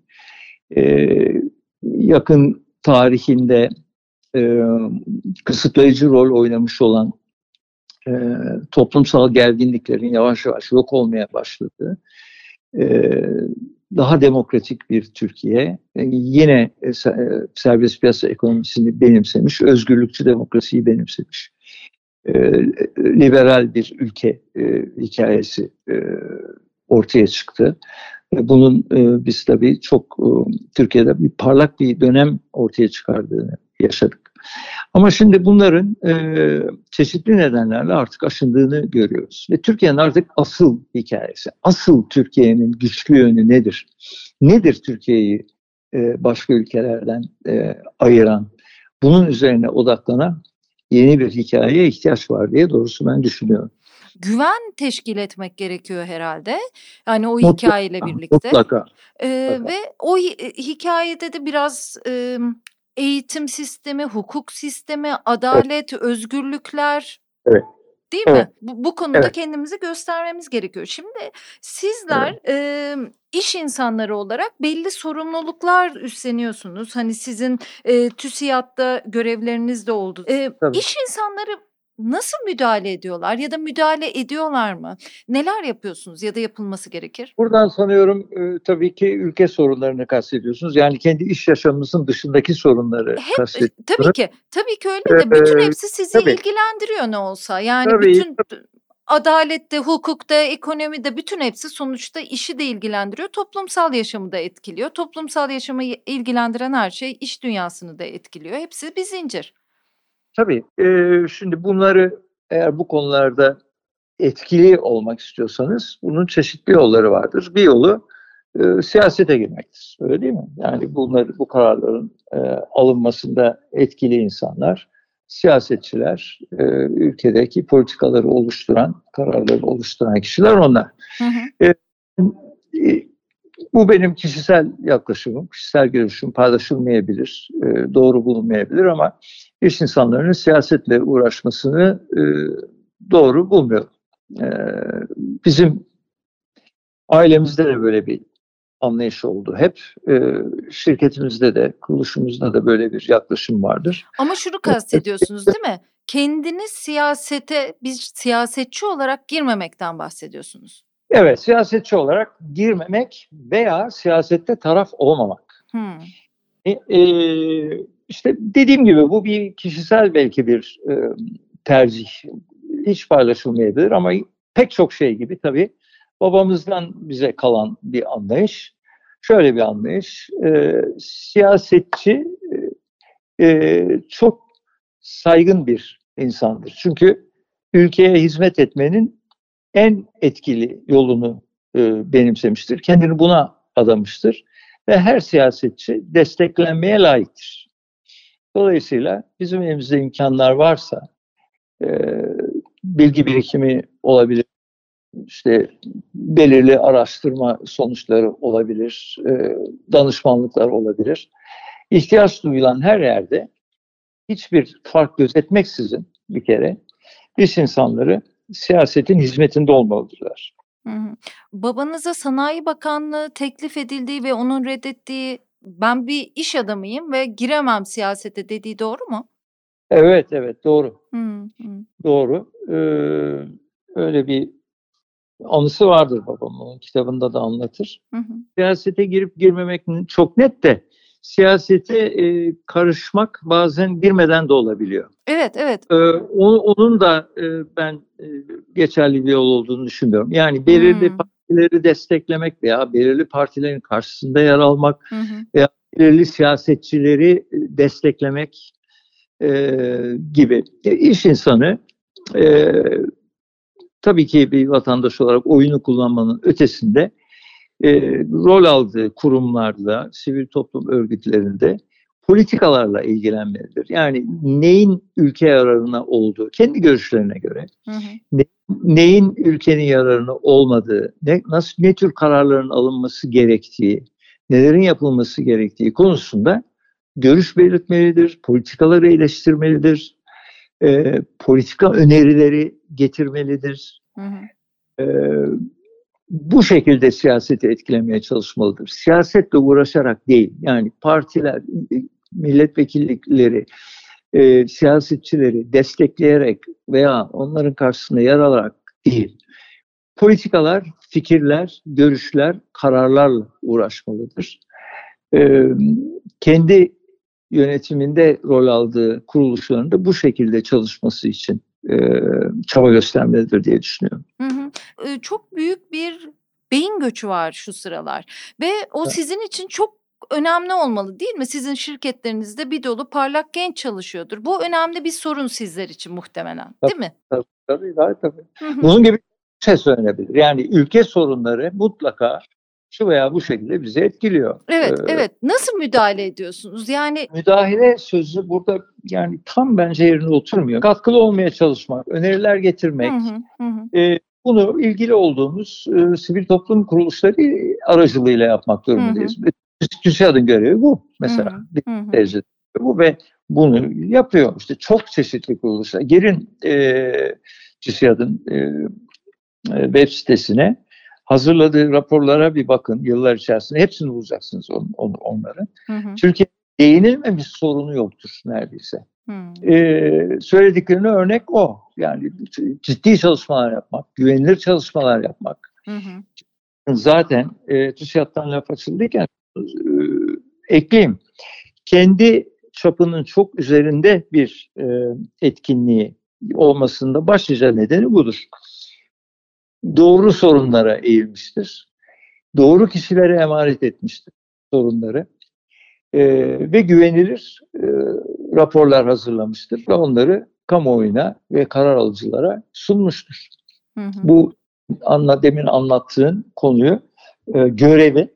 e, yakın tarihinde e, kısıtlayıcı rol oynamış olan e, toplumsal gerginliklerin yavaş yavaş yok olmaya başladı. E, daha demokratik bir Türkiye, e, yine e, e, serbest piyasa ekonomisini benimsemiş, özgürlükçü demokrasiyi benimsemiş, e, liberal bir ülke e, hikayesi e, ortaya çıktı. Bunun e, biz tabii çok e, Türkiye'de bir parlak bir dönem ortaya çıkardığını yaşadık. Ama şimdi bunların e, çeşitli nedenlerle artık aşındığını görüyoruz. Ve Türkiye'nin artık asıl hikayesi, asıl Türkiye'nin güçlü yönü nedir? Nedir Türkiye'yi e, başka ülkelerden ayıran? Bunun üzerine odaklanan yeni bir hikayeye ihtiyaç var diye doğrusu ben düşünüyorum güven teşkil etmek gerekiyor herhalde. Yani o mutlaka, hikayeyle birlikte. Mutlaka. Ee, mutlaka. Ve o hikayede de biraz e, eğitim sistemi, hukuk sistemi, adalet, evet. özgürlükler. Evet. Değil evet. mi? Bu, bu konuda evet. kendimizi göstermemiz gerekiyor. Şimdi sizler evet. e, iş insanları olarak belli sorumluluklar üstleniyorsunuz. Hani sizin e, TÜSİAD'da görevleriniz de oldu. E, iş insanları nasıl müdahale ediyorlar ya da müdahale ediyorlar mı? Neler yapıyorsunuz ya da yapılması gerekir? Buradan sanıyorum e, tabii ki ülke sorunlarını kastediyorsunuz. Yani kendi iş yaşamımızın dışındaki sorunları Hep, kastediyorsunuz. Tabii ki. Tabii ki öyle de bütün hepsi sizi tabii. ilgilendiriyor ne olsa. Yani tabii, bütün tabii adalette, hukukta, ekonomide bütün hepsi sonuçta işi de ilgilendiriyor. Toplumsal yaşamı da etkiliyor. Toplumsal yaşamı ilgilendiren her şey iş dünyasını da etkiliyor. Hepsi bir zincir. Tabii. E, şimdi bunları eğer bu konularda etkili olmak istiyorsanız bunun çeşitli yolları vardır. Bir yolu e, siyasete girmektir. Öyle değil mi? Yani bunları bu kararların e, alınmasında etkili insanlar, siyasetçiler, e, ülkedeki politikaları oluşturan, kararları oluşturan kişiler onlar. Hı hı. E, bu benim kişisel yaklaşımım, kişisel görüşüm paylaşılmayabilir, e, doğru bulunmayabilir ama iş insanlarının siyasetle uğraşmasını e, doğru bulmuyorum. E, bizim ailemizde de böyle bir anlayış oldu. Hep şirketimizde de, kuruluşumuzda da böyle bir yaklaşım vardır. Ama şunu kastediyorsunuz değil mi? Kendiniz siyasete, biz siyasetçi olarak girmemekten bahsediyorsunuz. Evet, siyasetçi olarak girmemek veya siyasette taraf olmamak. Hmm. E, e, işte dediğim gibi bu bir kişisel belki bir e, tercih. Hiç paylaşılmayabilir ama pek çok şey gibi tabii babamızdan bize kalan bir anlayış. Şöyle bir anlayış. E, siyasetçi e, e çok saygın bir insandır. Çünkü ülkeye hizmet etmenin en etkili yolunu e, benimsemiştir. Kendini buna adamıştır ve her siyasetçi desteklenmeye layıktır. Dolayısıyla bizim elimizde imkanlar varsa e, bilgi birikimi olabilir, işte belirli araştırma sonuçları olabilir, e, danışmanlıklar olabilir. İhtiyaç duyulan her yerde hiçbir fark gözetmeksizin bir kere iş insanları siyasetin hizmetinde olmalıdırlar. Hı hı. Babanıza Sanayi Bakanlığı teklif edildiği ve onun reddettiği ben bir iş adamıyım ve giremem siyasete dediği doğru mu? Evet evet doğru. Hı hı. Doğru. Ee, öyle bir anısı vardır babam. Onun kitabında da anlatır. Hı hı. Siyasete girip girmemek çok net de siyasete e, karışmak bazen girmeden de olabiliyor. Evet, evet. Ee, onu, onun da e, ben e, geçerli bir yol olduğunu düşünüyorum. Yani belirli hmm. partileri desteklemek veya belirli partilerin karşısında yer almak hı veya belirli siyasetçileri desteklemek e, gibi. E, iş insanı e, tabii ki bir vatandaş olarak oyunu kullanmanın ötesinde e, rol aldığı kurumlarda, sivil toplum örgütlerinde politikalarla ilgilenmelidir. Yani neyin ülke yararına olduğu, kendi görüşlerine göre, hı hı. Ne, neyin ülkenin yararına olmadığı, ne, nasıl ne tür kararların alınması gerektiği, nelerin yapılması gerektiği konusunda görüş belirtmelidir, politikaları eleştirmelidir, e, politika önerileri getirmelidir. Hı hı. E, bu şekilde siyaseti etkilemeye çalışmalıdır. Siyasetle uğraşarak değil, yani partiler, milletvekillikleri, e, siyasetçileri destekleyerek veya onların karşısında yer alarak değil, politikalar, fikirler, görüşler, kararlarla uğraşmalıdır. E, kendi yönetiminde rol aldığı kuruluşlarında bu şekilde çalışması için e, çaba göstermelidir diye düşünüyorum. Hı E, çok büyük bir beyin göçü var şu sıralar ve o evet. sizin için çok önemli olmalı değil mi? Sizin şirketlerinizde bir dolu parlak genç çalışıyordur. Bu önemli bir sorun sizler için muhtemelen değil mi? Tabii tabii. tabii, tabii. Bunun gibi şey söylenebilir. Yani ülke sorunları mutlaka şu veya bu şekilde bizi etkiliyor. Evet, ee, evet. Nasıl müdahale ediyorsunuz? Yani müdahale sözü burada yani tam bence yerine oturmuyor. Katkılı olmaya çalışmak, öneriler getirmek. Hı hı, hı. E, bunu ilgili olduğumuz e, sivil toplum kuruluşları aracılığıyla yapmak durumundayız. TÜSİAD'ın görevi bu mesela. Hı hı. Bir bu ve bunu yapıyor. İşte çok çeşitli kuruluşlar. Girin e, TÜSİAD'ın e, e, web sitesine hazırladığı raporlara bir bakın yıllar içerisinde. Hepsini bulacaksınız on, on, onların. Hı hı. Türkiye değinilmemiş sorunu yoktur neredeyse. Hmm. Ee, söylediklerine örnek o. Yani ciddi çalışmalar yapmak, güvenilir çalışmalar yapmak. Hı hı. Zaten e, TÜSİAD'dan laf açıldıyken e, ekleyeyim. Kendi çapının çok üzerinde bir e, etkinliği olmasında başlıca nedeni budur. Doğru sorunlara eğilmiştir. Doğru kişilere emanet etmiştir sorunları. E, ve güvenilir e, raporlar hazırlamıştır ve onları kamuoyuna ve karar alıcılara sunmuştur. Hı hı. Bu anla, demin anlattığın konuyu, e, görevi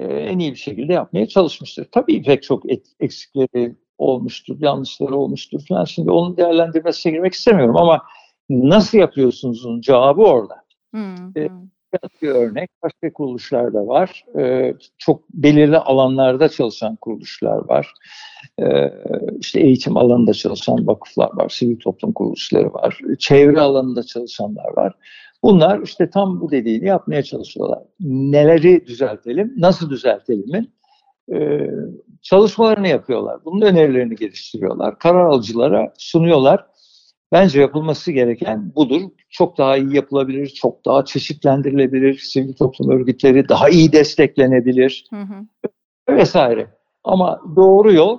e, en iyi bir şekilde yapmaya çalışmıştır. Tabii pek çok et, eksikleri olmuştur, yanlışları olmuştur falan. Şimdi onun değerlendirmesine girmek istemiyorum ama nasıl yapıyorsunuzun cevabı orada. Hmm. E, bir örnek başka kuruluşlar da var. E, çok belirli alanlarda çalışan kuruluşlar var. E, işte eğitim alanında çalışan vakıflar var, sivil toplum kuruluşları var, çevre alanında çalışanlar var. Bunlar işte tam bu dediğini yapmaya çalışıyorlar. Neleri düzeltelim, nasıl düzeltelimin e, çalışmalarını yapıyorlar. Bunun önerilerini geliştiriyorlar. Karar alıcılara sunuyorlar. Bence yapılması gereken budur. Çok daha iyi yapılabilir, çok daha çeşitlendirilebilir. Sivil toplum örgütleri daha iyi desteklenebilir hı hı. vesaire. Ama doğru yol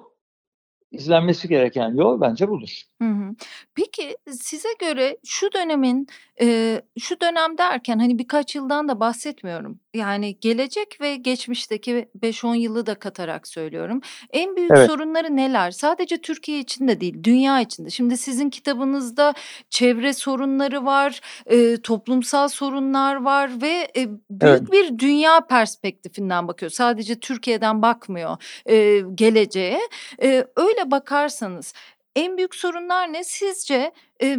izlenmesi gereken yol bence budur. Hı hı. Peki size göre şu dönemin e, şu dönem derken hani birkaç yıldan da bahsetmiyorum. Yani gelecek ve geçmişteki 5-10 yılı da katarak söylüyorum. En büyük evet. sorunları neler? Sadece Türkiye için de değil, dünya için de. Şimdi sizin kitabınızda çevre sorunları var, e, toplumsal sorunlar var ve e, büyük evet. bir dünya perspektifinden bakıyor. Sadece Türkiye'den bakmıyor e, geleceğe. E, öyle bakarsanız en büyük sorunlar ne? Sizce e,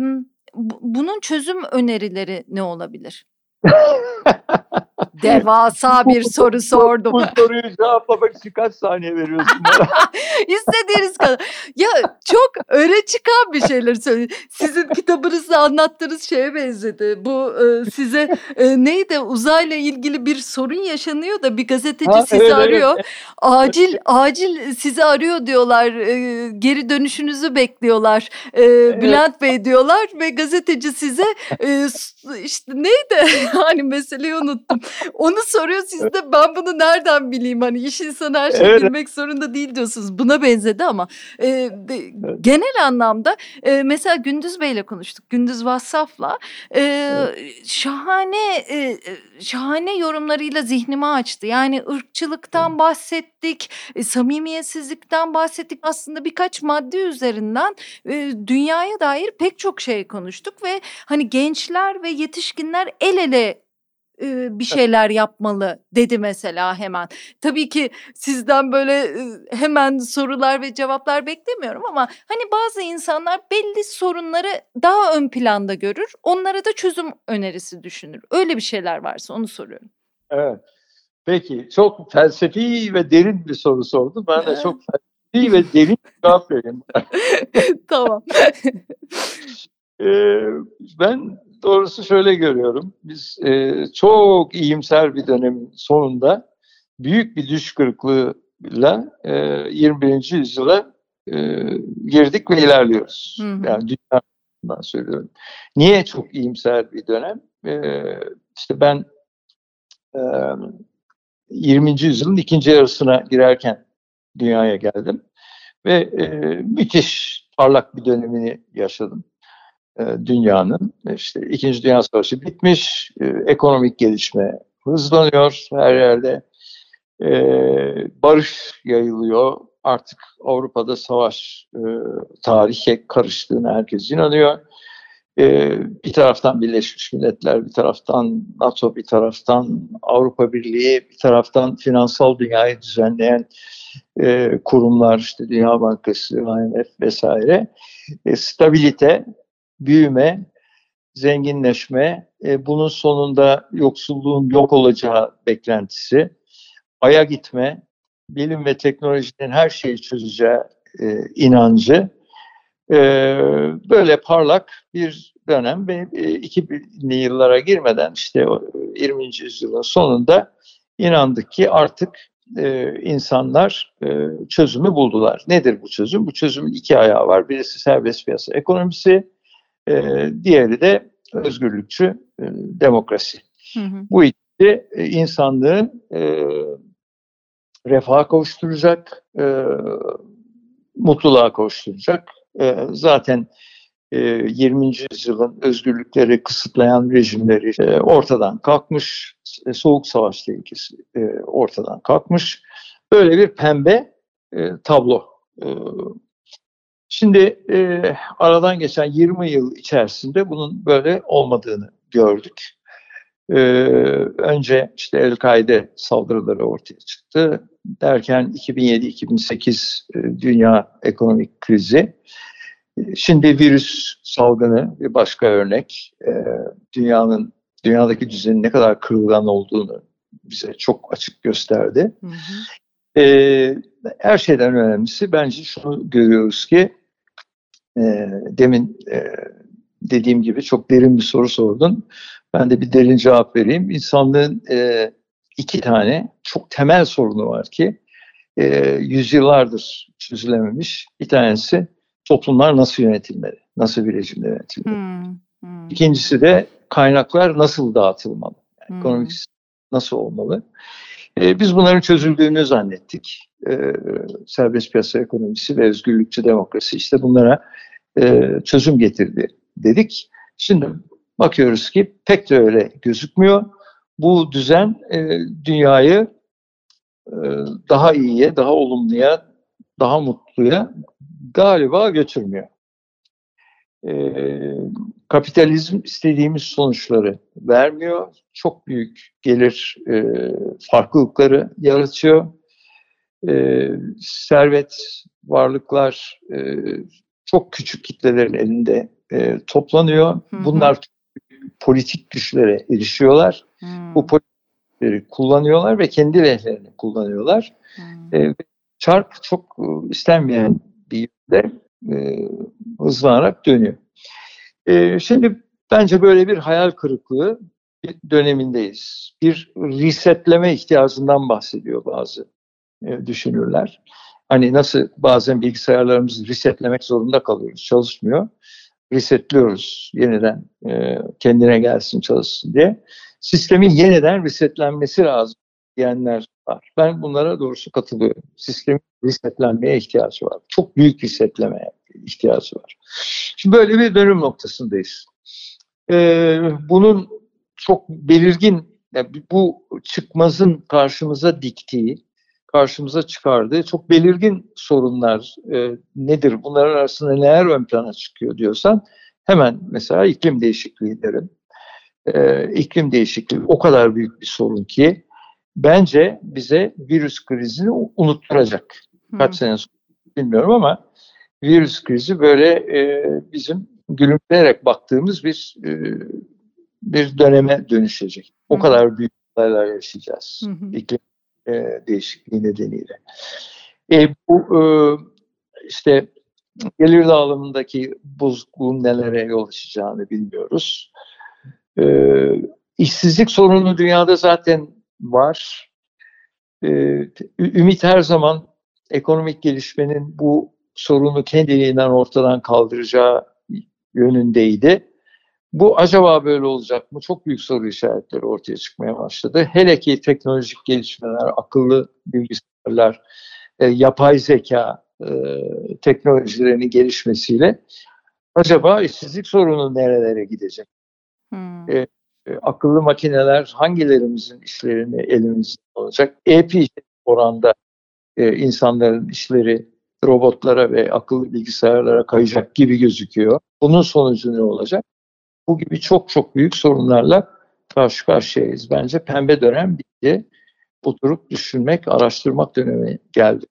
bunun çözüm önerileri ne olabilir? devasa bir soru sordum. Bu, soruyu cevaplamak için kaç saniye veriyorsun bana? İstediğiniz kadar. Ya çok öne çıkan bir şeyler söylüyor. Sizin kitabınızda anlattığınız şeye benzedi. Bu e, size e, neydi uzayla ilgili bir sorun yaşanıyor da bir gazeteci ha, sizi evet, arıyor. Evet. Acil acil sizi arıyor diyorlar. E, geri dönüşünüzü bekliyorlar. E, evet. Bülent Bey diyorlar ve gazeteci size e, işte neydi? hani meseleyi unuttum. Onu soruyor siz de ben bunu nereden bileyim? Hani iş insanı her şeyi evet. bilmek zorunda değil diyorsunuz. Buna benzedi ama e, de, evet. genel anlamda e, mesela Gündüz Bey'le konuştuk. Gündüz Vassaf'la e, evet. şahane e, şahane yorumlarıyla zihnimi açtı. Yani ırkçılıktan bahsettik, e, samimiyetsizlikten bahsettik. Aslında birkaç madde üzerinden e, dünyaya dair pek çok şey konuştuk ve hani gençler ve yetişkinler el ele bir şeyler yapmalı dedi mesela hemen. Tabii ki sizden böyle hemen sorular ve cevaplar beklemiyorum ama hani bazı insanlar belli sorunları daha ön planda görür. Onlara da çözüm önerisi düşünür. Öyle bir şeyler varsa onu soruyorum. Evet. Peki çok felsefi ve derin bir soru sordu. Ben de çok felsefi ve derin cevap vereyim. tamam. ee, ben doğrusu şöyle görüyorum. Biz e, çok iyimser bir dönemin sonunda büyük bir düş kırıklığıyla e, 21. yüzyıla e, girdik ve ilerliyoruz. Hı hı. Yani dünyadan söylüyorum. Niye çok iyimser bir dönem? E, işte ben e, 20. yüzyılın ikinci yarısına girerken dünyaya geldim ve e, müthiş parlak bir dönemini yaşadım. E, dünyanın. işte İkinci Dünya Savaşı bitmiş, e, ekonomik gelişme hızlanıyor her yerde. E, barış yayılıyor. Artık Avrupa'da savaş tarihe karıştığını herkes inanıyor. bir taraftan Birleşmiş Milletler, bir taraftan NATO, bir taraftan Avrupa Birliği, bir taraftan finansal dünyayı düzenleyen kurumlar, işte Dünya Bankası, IMF vesaire. stabilite büyüme, zenginleşme, e, bunun sonunda yoksulluğun yok olacağı beklentisi, aya gitme, bilim ve teknolojinin her şeyi çözeceği e, inancı, e, böyle parlak bir dönem ve e, 2000'li yıllara girmeden işte 20. yüzyılın sonunda inandık ki artık e, insanlar e, çözümü buldular. Nedir bu çözüm? Bu çözümün iki ayağı var. Birisi serbest piyasa ekonomisi, e, diğeri de özgürlükçü e, demokrasi. Hı hı. Bu ikisi e, insanlığın e, refaha kavuşturacak, e, mutluluğa kavuşturacak. E, zaten e, 20. yüzyılın özgürlükleri kısıtlayan rejimleri e, ortadan kalkmış, e, soğuk savaş tehlikesi e, ortadan kalkmış. Böyle bir pembe e, tablo e, Şimdi e, aradan geçen 20 yıl içerisinde bunun böyle olmadığını gördük. E, önce işte El-Kaide saldırıları ortaya çıktı. Derken 2007-2008 e, dünya ekonomik krizi. E, şimdi virüs salgını bir başka örnek. E, dünyanın dünyadaki düzenin ne kadar kırılgan olduğunu bize çok açık gösterdi. Hı hı. E, her şeyden önemlisi bence şunu görüyoruz ki e, demin e, dediğim gibi çok derin bir soru sordun. Ben de bir derin cevap vereyim. İnsanlığın e, iki tane çok temel sorunu var ki e, yüzyıllardır çözülememiş. Bir tanesi toplumlar nasıl yönetilmeli, nasıl bir rejimle yönetilmeli. Hmm, hmm. İkincisi de kaynaklar nasıl dağıtılmalı, yani hmm. ekonomik nasıl olmalı. E, biz bunların çözüldüğünü zannettik. E, serbest piyasa ekonomisi ve özgürlükçü demokrasi işte bunlara e, çözüm getirdi dedik. Şimdi bakıyoruz ki pek de öyle gözükmüyor. Bu düzen e, dünyayı e, daha iyiye, daha olumluya, daha mutluya galiba götürmüyor. E, kapitalizm istediğimiz sonuçları vermiyor. Çok büyük gelir e, farklılıkları yaratıyor. E, servet, varlıklar e, çok küçük kitlelerin elinde e, toplanıyor. Hı hı. Bunlar politik güçlere erişiyorlar. Hı. Bu kullanıyorlar ve kendi lehlerini kullanıyorlar. Hmm. E, çark çok e, istenmeyen bir yerde e, hızlanarak dönüyor. E, şimdi bence böyle bir hayal kırıklığı dönemindeyiz. Bir resetleme ihtiyacından bahsediyor bazı e, düşünürler. Hani nasıl bazen bilgisayarlarımızı resetlemek zorunda kalıyoruz, çalışmıyor. Resetliyoruz yeniden e, kendine gelsin çalışsın diye. Sistemin yeniden resetlenmesi lazım diyenler var. Ben bunlara doğrusu katılıyorum. Sistemin resetlenmeye ihtiyacı var. Çok büyük resetlemeye ihtiyacı var. Şimdi böyle bir dönüm noktasındayız. Ee, bunun çok belirgin, yani bu çıkmazın karşımıza diktiği, karşımıza çıkardığı çok belirgin sorunlar e, nedir? Bunlar arasında neler ön plana çıkıyor diyorsan hemen mesela iklim değişikliği derim. E, iklim değişikliği o kadar büyük bir sorun ki bence bize virüs krizini unutturacak. Kaç hmm. sene sonra bilmiyorum ama virüs krizi böyle e, bizim gülümseyerek baktığımız bir e, bir döneme dönüşecek. O hmm. kadar büyük olaylar yaşayacağız. Hmm. İklim e, değişikliği nedeniyle. E, bu e, işte gelir dağılımındaki bozukluğun nelere yol açacağını bilmiyoruz. E, işsizlik sorunu dünyada zaten var. E, ümit her zaman ekonomik gelişmenin bu sorunu kendiliğinden ortadan kaldıracağı yönündeydi. Bu acaba böyle olacak mı? Çok büyük soru işaretleri ortaya çıkmaya başladı. Hele ki teknolojik gelişmeler, akıllı bilgisayarlar, e, yapay zeka e, teknolojilerinin gelişmesiyle acaba işsizlik sorunu nerelere gidecek? Hmm. E, e, akıllı makineler hangilerimizin işlerini elimizde olacak? Epey oranda e, insanların işleri robotlara ve akıllı bilgisayarlara kayacak gibi gözüküyor. Bunun sonucu ne olacak? Bu gibi çok çok büyük sorunlarla karşı karşıyayız. Bence pembe dönem bitti. Oturup düşünmek, araştırmak dönemi geldi.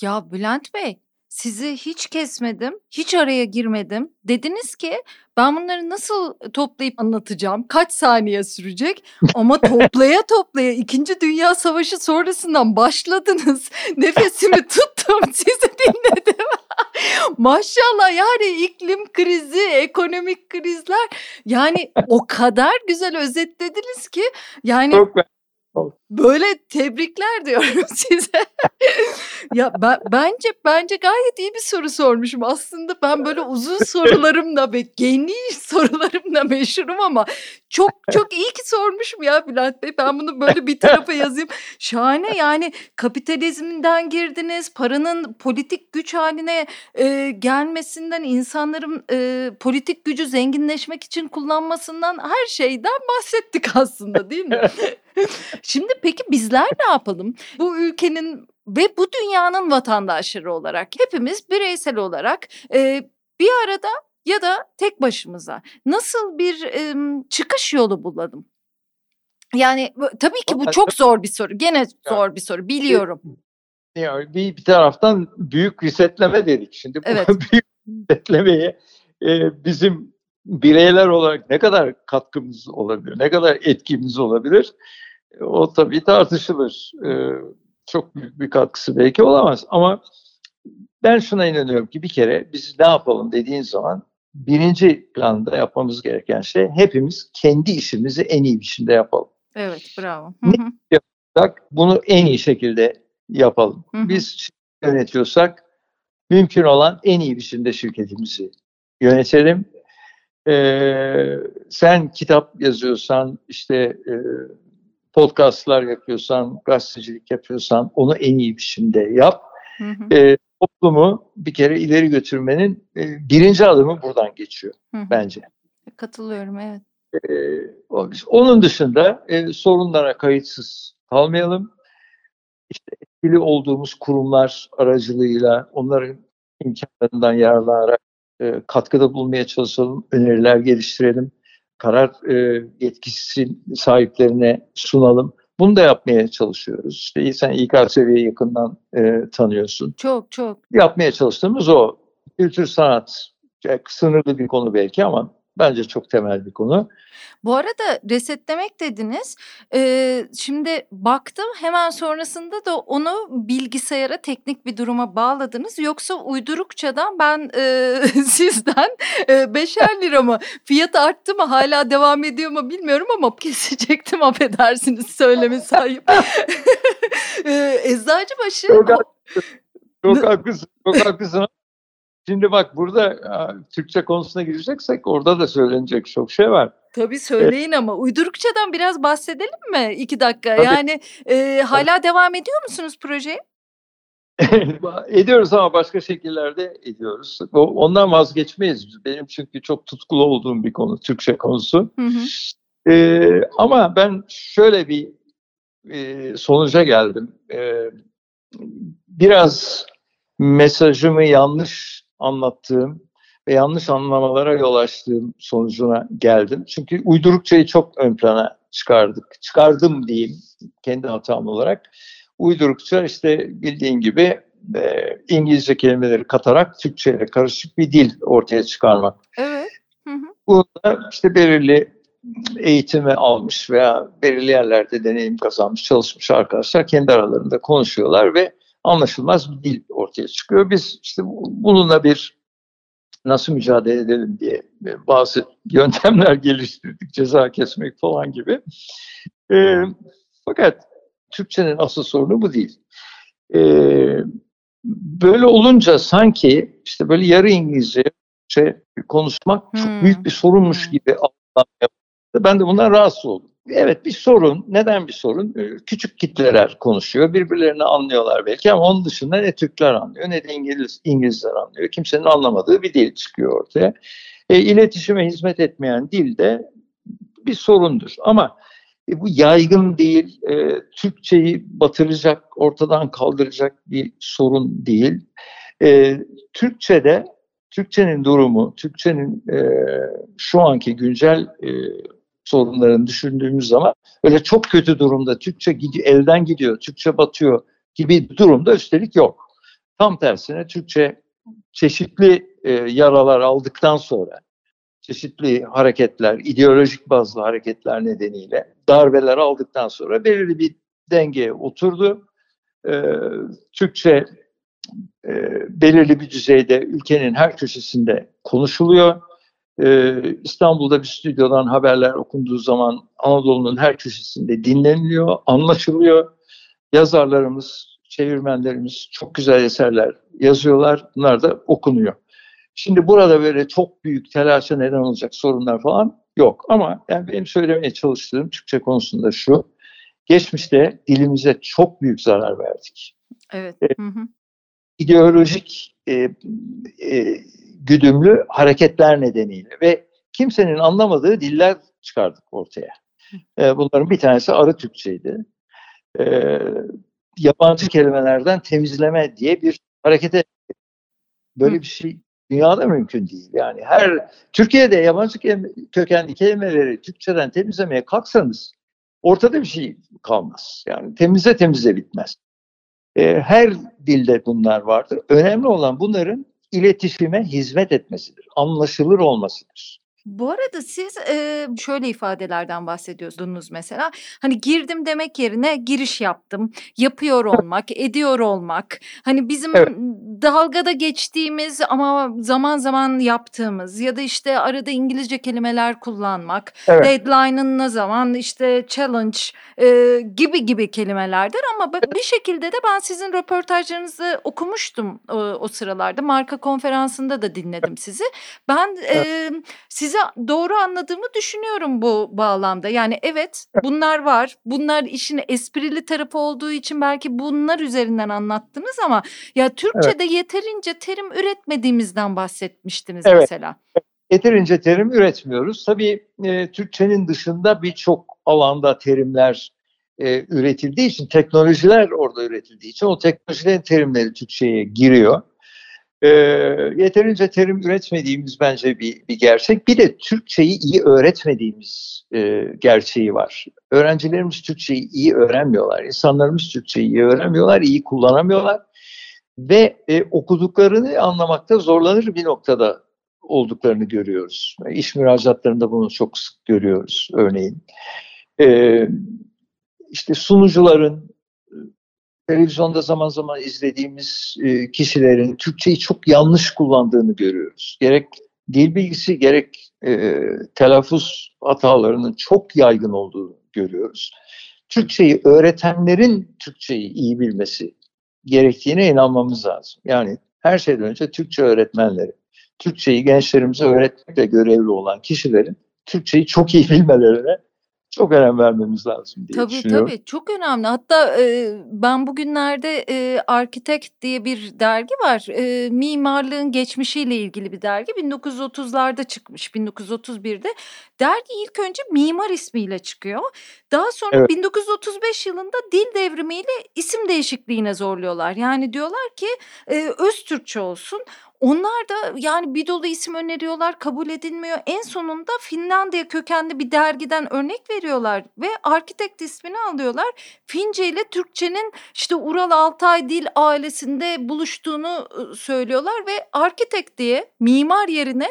Ya Bülent Bey, sizi hiç kesmedim, hiç araya girmedim. Dediniz ki ben bunları nasıl toplayıp anlatacağım, kaç saniye sürecek? Ama toplaya toplaya İkinci Dünya Savaşı sonrasından başladınız. Nefesimi tuttum, sizi dinledim. Maşallah yani iklim krizi, ekonomik krizler yani o kadar güzel özetlediniz ki yani Çok Böyle tebrikler diyorum size. ya ben, bence bence gayet iyi bir soru sormuşum. Aslında ben böyle uzun sorularımla ve geniş sorularımla meşhurum ama çok çok iyi ki sormuşum ya Bülent Bey. Ben bunu böyle bir tarafa yazayım. Şahane yani kapitalizmden girdiniz. Paranın politik güç haline e, gelmesinden, insanların e, politik gücü zenginleşmek için kullanmasından her şeyden bahsettik aslında değil mi? Şimdi peki bizler ne yapalım? Bu ülkenin ve bu dünyanın vatandaşları olarak hepimiz bireysel olarak e, bir arada ya da tek başımıza nasıl bir e, çıkış yolu bulalım? Yani tabii ki bu çok zor bir soru. Gene zor bir soru biliyorum. Yani bir, bir taraftan büyük resetleme dedik. Şimdi bu evet. büyük resetlemeye e, bizim bireyler olarak ne kadar katkımız olabilir, ne kadar etkimiz olabilir? O tabii tartışılır. Ee, çok büyük bir katkısı belki olamaz ama ben şuna inanıyorum ki bir kere biz ne yapalım dediğin zaman birinci planda yapmamız gereken şey hepimiz kendi işimizi en iyi biçimde yapalım. Evet bravo. Hı hı. Ne yapacak bunu en iyi şekilde yapalım. Hı hı. Biz yönetiyorsak mümkün olan en iyi biçimde şirketimizi yönetelim. Ee, sen kitap yazıyorsan işte e, podcastlar yapıyorsan, gazetecilik yapıyorsan onu en iyi biçimde yap. Hı hı. E, toplumu bir kere ileri götürmenin e, birinci adımı buradan geçiyor hı hı. bence. Katılıyorum evet. E, onun dışında e, sorunlara kayıtsız kalmayalım. İşte etkili olduğumuz kurumlar aracılığıyla onların imkanlarından yararlanarak e, katkıda bulmaya çalışalım, öneriler geliştirelim karar e, yetkisi sahiplerine sunalım. Bunu da yapmaya çalışıyoruz. İşte sen İKSV'yi yakından e, tanıyorsun. Çok çok. Yapmaya çalıştığımız o. Kültür sanat sınırlı bir konu belki ama bence çok temel bir konu. Bu arada resetlemek dediniz. Ee, şimdi baktım hemen sonrasında da onu bilgisayara teknik bir duruma bağladınız. Yoksa uydurukçadan ben e, sizden e, beşer lira mı fiyat arttı mı hala devam ediyor mu bilmiyorum ama kesecektim affedersiniz söylemi sahip. e, Eczacıbaşı... Çok, haklısın. çok haklısın. Çok haklısın. Şimdi bak burada Türkçe konusuna gireceksek orada da söylenecek çok şey var. Tabii söyleyin evet. ama uydurukçadan biraz bahsedelim mi? iki dakika. Tabii. Yani e, hala devam ediyor musunuz projeye? ediyoruz ama başka şekillerde ediyoruz. Ondan vazgeçmeyiz. Benim çünkü çok tutkulu olduğum bir konu Türkçe konusu. Hı hı. Ee, ama ben şöyle bir e, sonuca geldim. Ee, biraz mesajımı yanlış anlattığım ve yanlış anlamalara yol açtığım sonucuna geldim. Çünkü uydurukçayı çok ön plana çıkardık. Çıkardım diyeyim kendi hatam olarak. Uydurukça işte bildiğin gibi e, İngilizce kelimeleri katarak Türkçe ile karışık bir dil ortaya çıkarmak. Evet. Hı hı. Burada işte belirli eğitimi almış veya belirli yerlerde deneyim kazanmış, çalışmış arkadaşlar kendi aralarında konuşuyorlar ve anlaşılmaz bir dil ortaya çıkıyor. Biz işte bununla bir nasıl mücadele edelim diye bazı yöntemler geliştirdik. Ceza kesmek falan gibi. E, fakat Türkçenin asıl sorunu bu değil. E, böyle olunca sanki işte böyle yarı İngilizce şey, konuşmak hmm. çok büyük bir sorunmuş gibi algılanmaya Ben de bundan rahatsız oldum. Evet bir sorun. Neden bir sorun? Ee, küçük kitleler konuşuyor. Birbirlerini anlıyorlar belki ama onun dışında ne Türkler anlıyor ne de İngiliz, İngilizler anlıyor. Kimsenin anlamadığı bir dil çıkıyor ortaya. E, iletişime hizmet etmeyen dil de bir sorundur. Ama e, bu yaygın değil, e, Türkçeyi batıracak, ortadan kaldıracak bir sorun değil. E, Türkçe'de, Türkçenin durumu, Türkçenin e, şu anki güncel e, sorunlarını düşündüğümüz zaman öyle çok kötü durumda Türkçe gidiyor, elden gidiyor, Türkçe batıyor gibi bir durumda üstelik yok. Tam tersine Türkçe çeşitli e, yaralar aldıktan sonra çeşitli hareketler, ideolojik bazı hareketler nedeniyle darbeler aldıktan sonra belirli bir dengeye oturdu. E, Türkçe e, belirli bir düzeyde ülkenin her köşesinde konuşuluyor ee, İstanbul'da bir stüdyodan haberler okunduğu zaman Anadolu'nun her köşesinde dinleniliyor, anlaşılıyor. Yazarlarımız, çevirmenlerimiz çok güzel eserler yazıyorlar. Bunlar da okunuyor. Şimdi burada böyle çok büyük telaşa neden olacak sorunlar falan yok. Ama yani benim söylemeye çalıştığım Türkçe konusunda şu. Geçmişte dilimize çok büyük zarar verdik. Evet. Ee, hı hı. İdeolojik e, e, güdümlü hareketler nedeniyle ve kimsenin anlamadığı diller çıkardık ortaya. E, bunların bir tanesi arı Türkçeydi. E, yabancı kelimelerden temizleme diye bir harekete böyle bir şey dünyada mümkün değil. Yani her Türkiye'de yabancı kelime, kökenli kelimeleri Türkçeden temizlemeye kalksanız ortada bir şey kalmaz. Yani temize temize bitmez. E, her dilde bunlar vardır. Önemli olan bunların iletişime hizmet etmesidir, anlaşılır olmasıdır. Bu arada siz e, şöyle ifadelerden bahsediyordunuz mesela. Hani girdim demek yerine giriş yaptım. Yapıyor olmak, ediyor olmak. Hani bizim evet. dalgada geçtiğimiz ama zaman zaman yaptığımız ya da işte arada İngilizce kelimeler kullanmak. Evet. Deadline'ın ne zaman işte challenge e, gibi gibi kelimelerdir ama bir şekilde de ben sizin röportajlarınızı okumuştum o, o sıralarda. Marka konferansında da dinledim sizi. Ben e, sizi sizi doğru anladığımı düşünüyorum bu bağlamda. Yani evet bunlar var. Bunlar işin esprili tarafı olduğu için belki bunlar üzerinden anlattınız ama ya Türkçe'de evet. yeterince terim üretmediğimizden bahsetmiştiniz evet. mesela. Yeterince terim üretmiyoruz. Tabii e, Türkçenin dışında birçok alanda terimler e, üretildiği için, teknolojiler orada üretildiği için o teknolojilerin terimleri Türkçe'ye giriyor. E, yeterince terim üretmediğimiz bence bir, bir gerçek. Bir de Türkçeyi iyi öğretmediğimiz e, gerçeği var. Öğrencilerimiz Türkçeyi iyi öğrenmiyorlar. İnsanlarımız Türkçeyi iyi öğrenmiyorlar, iyi kullanamıyorlar. Ve e, okuduklarını anlamakta zorlanır bir noktada olduklarını görüyoruz. İş müracaatlarında bunu çok sık görüyoruz örneğin. Ee, işte sunucuların, televizyonda zaman zaman izlediğimiz e, kişilerin Türkçeyi çok yanlış kullandığını görüyoruz. Gerek dil bilgisi gerek e, telaffuz hatalarının çok yaygın olduğunu görüyoruz. Türkçeyi öğretenlerin Türkçeyi iyi bilmesi gerektiğine inanmamız lazım. Yani her şeyden önce Türkçe öğretmenleri, Türkçeyi gençlerimize öğretmekle görevli olan kişilerin Türkçeyi çok iyi bilmelerine çok önem vermemiz lazım diye tabii, düşünüyorum. Tabii çok önemli. Hatta e, ben bugünlerde e, Architect diye bir dergi var. E, mimarlığın geçmişiyle ilgili bir dergi. 1930'larda çıkmış, 1931'de. Dergi ilk önce mimar ismiyle çıkıyor. Daha sonra evet. 1935 yılında dil devrimiyle isim değişikliğine zorluyorlar. Yani diyorlar ki e, öz Türkçe olsun. Onlar da yani bir dolu isim öneriyorlar kabul edilmiyor. En sonunda Finlandiya kökenli bir dergiden örnek veriyorlar ve Arkitekt ismini alıyorlar. Fince ile Türkçenin işte Ural Altay dil ailesinde buluştuğunu söylüyorlar ve Arkitekt diye mimar yerine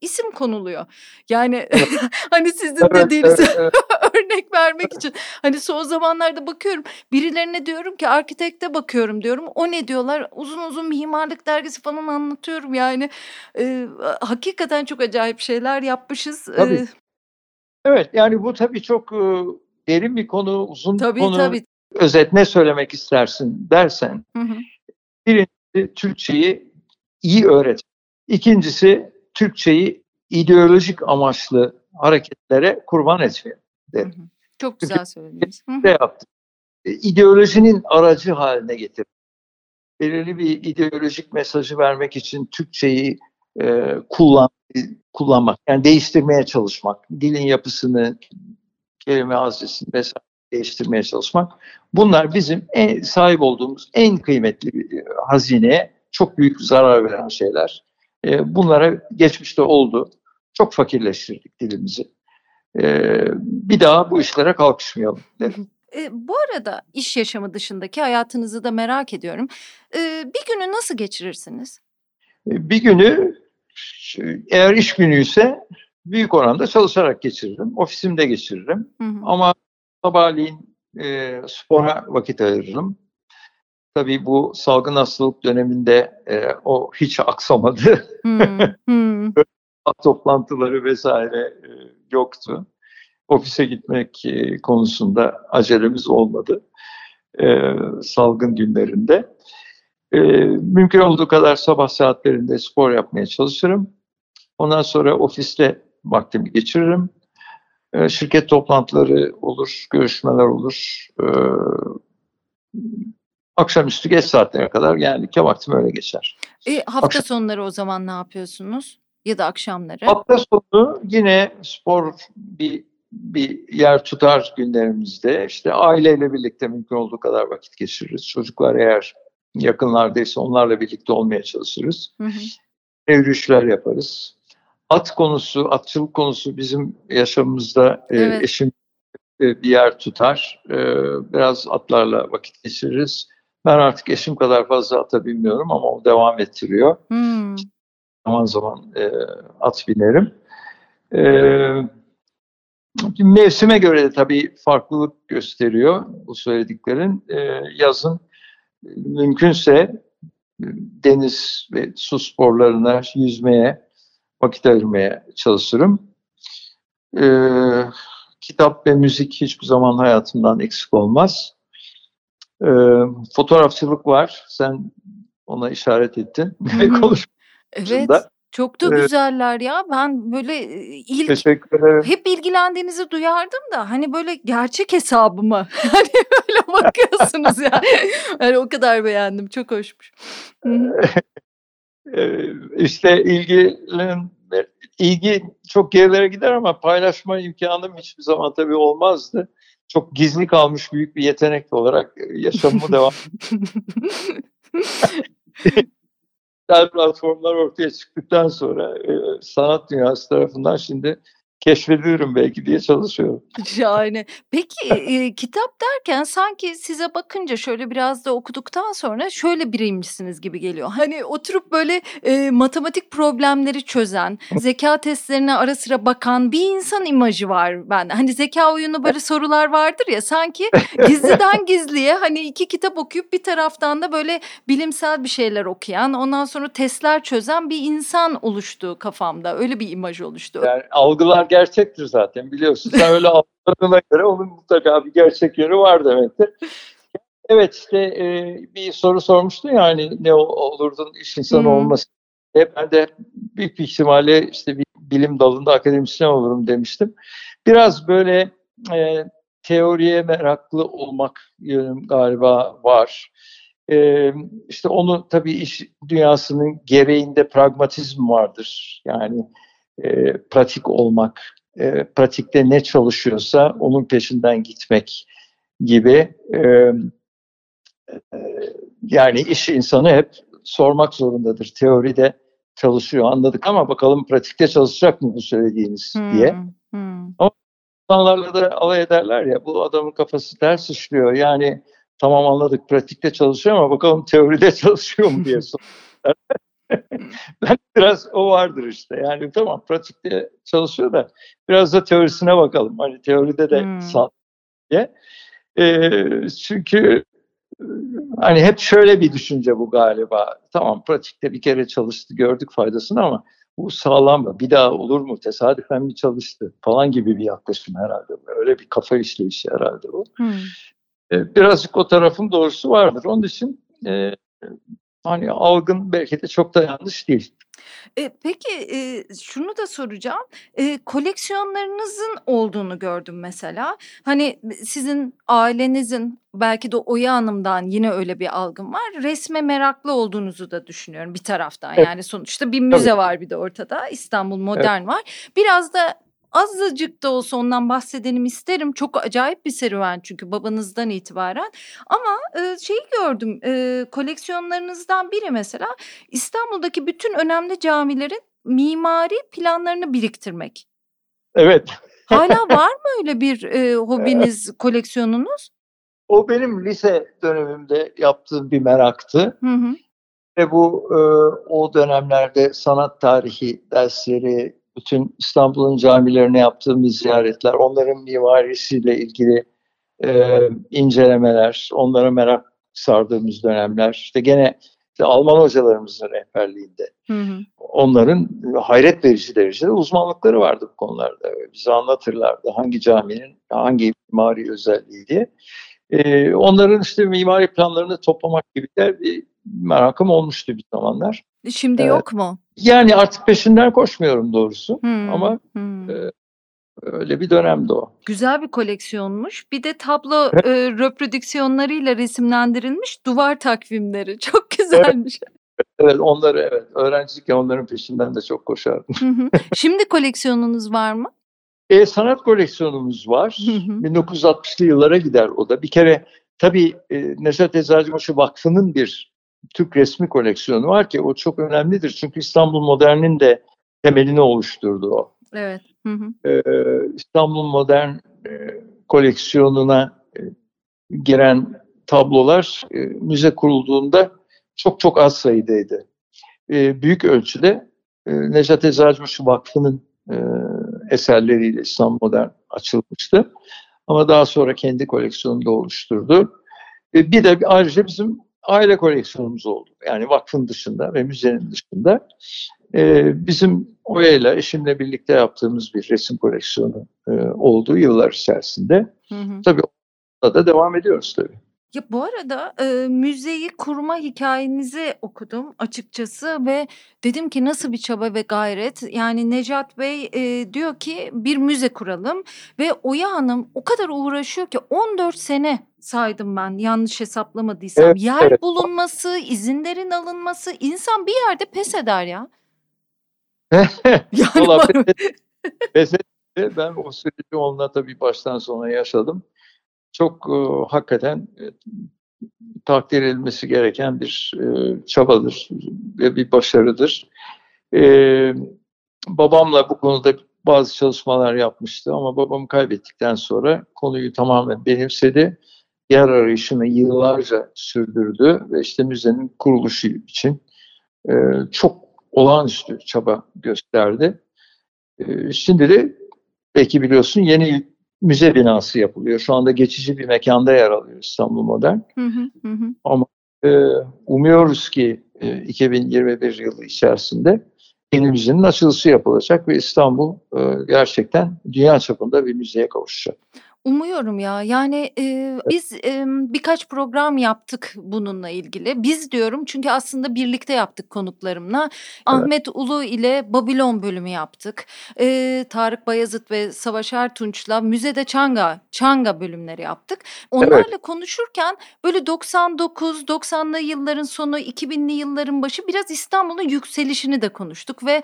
isim konuluyor. Yani hani sizin evet, dediğiniz evet, evet. örnek vermek için. Hani son zamanlarda bakıyorum birilerine diyorum ki arkitekte bakıyorum diyorum. O ne diyorlar? Uzun uzun mimarlık dergisi falan anlatıyorum yani. E, hakikaten çok acayip şeyler yapmışız. Tabii. Evet yani bu tabii çok e, derin bir konu, uzun tabii, bir konu. Tabii. Özet ne söylemek istersin dersen. Hı hı. Birincisi Türkçeyi iyi öğret. İkincisi Türkçeyi ideolojik amaçlı hareketlere kurban etmeyin derim. Çok güzel söylediniz. Ne yaptı? E, ideolojinin aracı haline getir. Belirli bir ideolojik mesajı vermek için Türkçeyi e, kullan, kullanmak, yani değiştirmeye çalışmak, dilin yapısını, kelime haznesini vesaire değiştirmeye çalışmak. Bunlar bizim en, sahip olduğumuz en kıymetli e, hazineye çok büyük zarar veren şeyler. E, bunlara geçmişte oldu. Çok fakirleştirdik dilimizi. E, bir daha bu işlere kalkışmayalım dedim. E, bu arada iş yaşamı dışındaki hayatınızı da merak ediyorum. E, bir günü nasıl geçirirsiniz? E, bir günü eğer iş günüyse büyük oranda çalışarak geçiririm. Ofisimde geçiririm. Hı hı. Ama sabahleyin e, spora vakit ayırırım. Tabii bu salgın hastalık döneminde e, o hiç aksamadı. Hmm, hmm. Toplantıları vesaire e, yoktu. Ofise gitmek e, konusunda acelemiz olmadı e, salgın günlerinde. E, mümkün olduğu kadar sabah saatlerinde spor yapmaya çalışırım. Ondan sonra ofiste vaktimi geçiririm. E, şirket toplantıları olur, görüşmeler olur. E, akşamüstü geç saatlere kadar genellikle vaktim öyle geçer. E, hafta Akşam... sonları o zaman ne yapıyorsunuz? Ya da akşamları? Hafta sonu yine spor bir bir yer tutar günlerimizde. İşte aileyle birlikte mümkün olduğu kadar vakit geçiririz. Çocuklar eğer yakınlardaysa onlarla birlikte olmaya çalışırız. Hı hı. Yürüyüşler yaparız. At konusu, atçılık konusu bizim yaşamımızda e, evet. e, eşim bir yer tutar. E, biraz atlarla vakit geçiririz. Ben artık eşim kadar fazla ata bilmiyorum ama o devam ettiriyor. Hmm. Zaman zaman e, at binerim. E, mevsime göre de tabii farklılık gösteriyor bu söylediklerin. E, yazın mümkünse deniz ve su sporlarına, yüzmeye vakit ayırmaya çalışırım. E, kitap ve müzik hiçbir zaman hayatımdan eksik olmaz. E, fotoğrafçılık var. Sen ona işaret ettin. Evet. Çok da güzeller ya. Ben böyle ilk hep ilgilendiğinizi duyardım da hani böyle gerçek hesabıma hani böyle bakıyorsunuz ya. Yani o kadar beğendim. Çok hoşmuş. işte ilgilen ilgi çok gerilere gider ama paylaşma imkanım hiçbir zaman tabii olmazdı çok gizli kalmış büyük bir yetenek olarak yaşamımı devam Dijital platformlar ortaya çıktıktan sonra e, sanat dünyası tarafından şimdi keşfediyorum belki diye çalışıyorum. Şahane. Peki e, kitap derken sanki size bakınca şöyle biraz da okuduktan sonra şöyle biriymişsiniz gibi geliyor. Hani oturup böyle e, matematik problemleri çözen, zeka testlerine ara sıra bakan bir insan imajı var bende. Hani zeka oyunu böyle sorular vardır ya sanki gizliden gizliye hani iki kitap okuyup bir taraftan da böyle bilimsel bir şeyler okuyan, ondan sonra testler çözen bir insan oluştu kafamda. Öyle bir imaj oluştu. Yani algılar gerçektir zaten biliyorsun. Sen öyle algıladığına göre onun mutlaka bir gerçek yönü var demektir. Evet işte e, bir soru sormuştun ya hani ne olurdun iş insanı hmm. olması. E, ben de büyük bir ihtimalle işte bir bilim dalında akademisyen olurum demiştim. Biraz böyle e, teoriye meraklı olmak yönüm galiba var. E, işte onu tabii iş dünyasının gereğinde pragmatizm vardır. Yani e, pratik olmak, e, pratikte ne çalışıyorsa onun peşinden gitmek gibi. E, e, yani iş insanı hep sormak zorundadır. Teoride çalışıyor anladık ama bakalım pratikte çalışacak mı bu söylediğiniz hmm, diye. Hmm. Ama insanlarla da alay ederler ya bu adamın kafası ters işliyor. Yani tamam anladık pratikte çalışıyor ama bakalım teoride çalışıyor mu diye soruyorlar. ben biraz o vardır işte. Yani tamam pratikte çalışıyor da biraz da teorisine bakalım. Hani teoride de hmm. sağ diye. E, çünkü hani hep şöyle bir düşünce bu galiba. Tamam pratikte bir kere çalıştı gördük faydasını ama bu sağlam mı? Bir daha olur mu? Tesadüfen mi çalıştı? Falan gibi bir yaklaşım herhalde. Öyle bir kafa işleyişi herhalde bu. Hmm. Ee, birazcık o tarafın doğrusu vardır. Onun için e, hani algın belki de çok da yanlış değil. E, peki e, şunu da soracağım. E, koleksiyonlarınızın olduğunu gördüm mesela. Hani sizin ailenizin belki de Oya Hanım'dan yine öyle bir algım var. Resme meraklı olduğunuzu da düşünüyorum bir taraftan. Evet. Yani sonuçta bir müze Tabii. var bir de ortada. İstanbul Modern evet. var. Biraz da azıcık da olsa ondan bahsedelim isterim. Çok acayip bir serüven çünkü babanızdan itibaren. Ama e, şeyi gördüm e, koleksiyonlarınızdan biri mesela İstanbul'daki bütün önemli camilerin mimari planlarını biriktirmek. Evet. Hala var mı öyle bir e, hobiniz, koleksiyonunuz? O benim lise dönemimde yaptığım bir meraktı. Hı hı. Ve bu e, o dönemlerde sanat tarihi dersleri, bütün İstanbul'un camilerine yaptığımız ziyaretler, onların mimarisiyle ilgili e, incelemeler, onlara merak sardığımız dönemler, işte gene işte Alman hocalarımızın rehberliğinde hı hı. onların hayret verici derecede uzmanlıkları vardı bu konularda. Bize anlatırlardı hangi caminin hangi mimari özelliği diye. Ee, onların işte mimari planlarını toplamak gibi de bir merakım olmuştu bir zamanlar. Şimdi ee, yok mu? Yani artık peşinden koşmuyorum doğrusu hmm, ama hmm. E, öyle bir dönemdi o. Güzel bir koleksiyonmuş. Bir de tablo e, reprodüksiyonlarıyla resimlendirilmiş duvar takvimleri. Çok güzelmiş. Evet, evet onları evet. Öğrenciyken onların peşinden de çok koşardım. Şimdi koleksiyonunuz var mı? E, sanat koleksiyonumuz var. 1960'lı yıllara gider o da. Bir kere tabii e, Neşet Eczacıbaşı Vakfı'nın bir Türk resmi koleksiyonu var ki o çok önemlidir. Çünkü İstanbul Modern'in de temelini oluşturdu o. Evet. Hı hı. Ee, İstanbul Modern e, koleksiyonuna e, giren tablolar e, müze kurulduğunda çok çok az sayıdaydı. E, büyük ölçüde e, Necat Eczacıbaşı Vakfı'nın e, eserleriyle İstanbul Modern açılmıştı. Ama daha sonra kendi koleksiyonunu da oluşturdu. E, bir de ayrıca bizim aile koleksiyonumuz oldu. Yani vakfın dışında ve müzenin dışında. E, bizim Oya'yla eşimle birlikte yaptığımız bir resim koleksiyonu e, olduğu yıllar içerisinde. Hı hı. Tabii orada da devam ediyoruz tabii. Ya bu arada e, müzeyi kurma hikayenizi okudum açıkçası ve dedim ki nasıl bir çaba ve gayret. Yani Necat Bey e, diyor ki bir müze kuralım ve Oya Hanım o kadar uğraşıyor ki 14 sene saydım ben yanlış hesaplamadıysam. Evet, Yer evet. bulunması, izinlerin alınması insan bir yerde pes eder ya. yani pes, pes ben o süreci onunla tabii baştan sona yaşadım çok e, hakikaten e, takdir edilmesi gereken bir e, çabadır ve bir başarıdır. E, babamla bu konuda bazı çalışmalar yapmıştı ama babamı kaybettikten sonra konuyu tamamen benimsedi. Yer arayışını yıllarca sürdürdü ve işte müzenin kuruluşu için e, çok olağanüstü çaba gösterdi. E, şimdi de belki biliyorsun yeni müze binası yapılıyor. Şu anda geçici bir mekanda yer alıyor İstanbul Modern. Hı hı hı. Ama e, umuyoruz ki e, 2021 yılı içerisinde yeni müzenin açılışı yapılacak ve İstanbul e, gerçekten dünya çapında bir müzeye kavuşacak. Umuyorum ya. Yani, eee, biz, emm, birkaç program yaptık bununla ilgili. Biz diyorum çünkü aslında birlikte yaptık konuklarımla. Evet. Ahmet Ulu ile Babilon bölümü yaptık. Eee, Tarık Bayazıt ve Savaş Ertunç'la Müzede Çanga, Çanga bölümleri yaptık. Onlarla evet. konuşurken böyle 99, 90'lı yılların sonu, 2000'li yılların başı biraz İstanbul'un yükselişini de konuştuk ve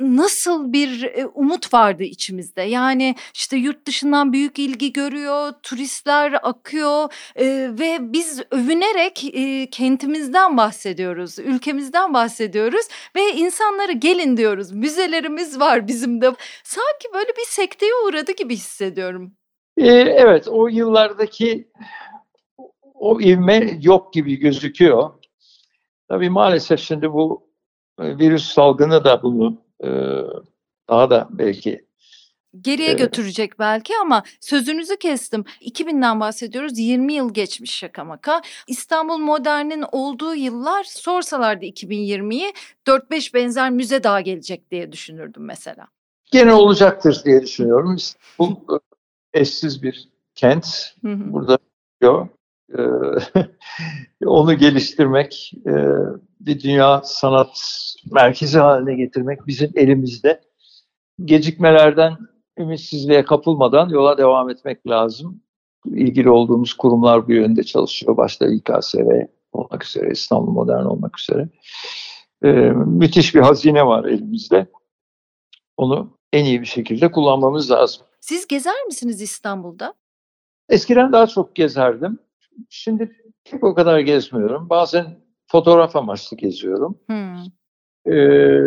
nasıl bir, eee, umut vardı içimizde. Yani, işte, yurt dışından büyük ilgi ilgi görüyor, turistler akıyor e, ve biz övünerek e, kentimizden bahsediyoruz, ülkemizden bahsediyoruz ve insanları gelin diyoruz. Müzelerimiz var bizim de. Sanki böyle bir sekteye uğradı gibi hissediyorum. Ee, evet, o yıllardaki o ivme yok gibi gözüküyor. Tabii maalesef şimdi bu virüs salgını da bunu e, daha da belki Geriye Evet. götürecek belki ama sözünüzü kestim. 2000'den bahsediyoruz. 20 yıl geçmiş şaka maka. İstanbul Modern'in olduğu yıllar sorsalardı 2020'yi 4-5 benzer müze daha gelecek diye düşünürdüm mesela. Gene olacaktır diye düşünüyorum. Bu eşsiz bir kent. Hı hı. Burada diyor. onu geliştirmek, bir dünya sanat merkezi haline getirmek bizim elimizde. Gecikmelerden ümitsizliğe kapılmadan yola devam etmek lazım. İlgili olduğumuz kurumlar bu yönde çalışıyor. Başta İKSV olmak üzere, İstanbul Modern olmak üzere. Ee, müthiş bir hazine var elimizde. Onu en iyi bir şekilde kullanmamız lazım. Siz gezer misiniz İstanbul'da? Eskiden daha çok gezerdim. Şimdi çok o kadar gezmiyorum. Bazen fotoğraf amaçlı geziyorum. Hmm. Ee,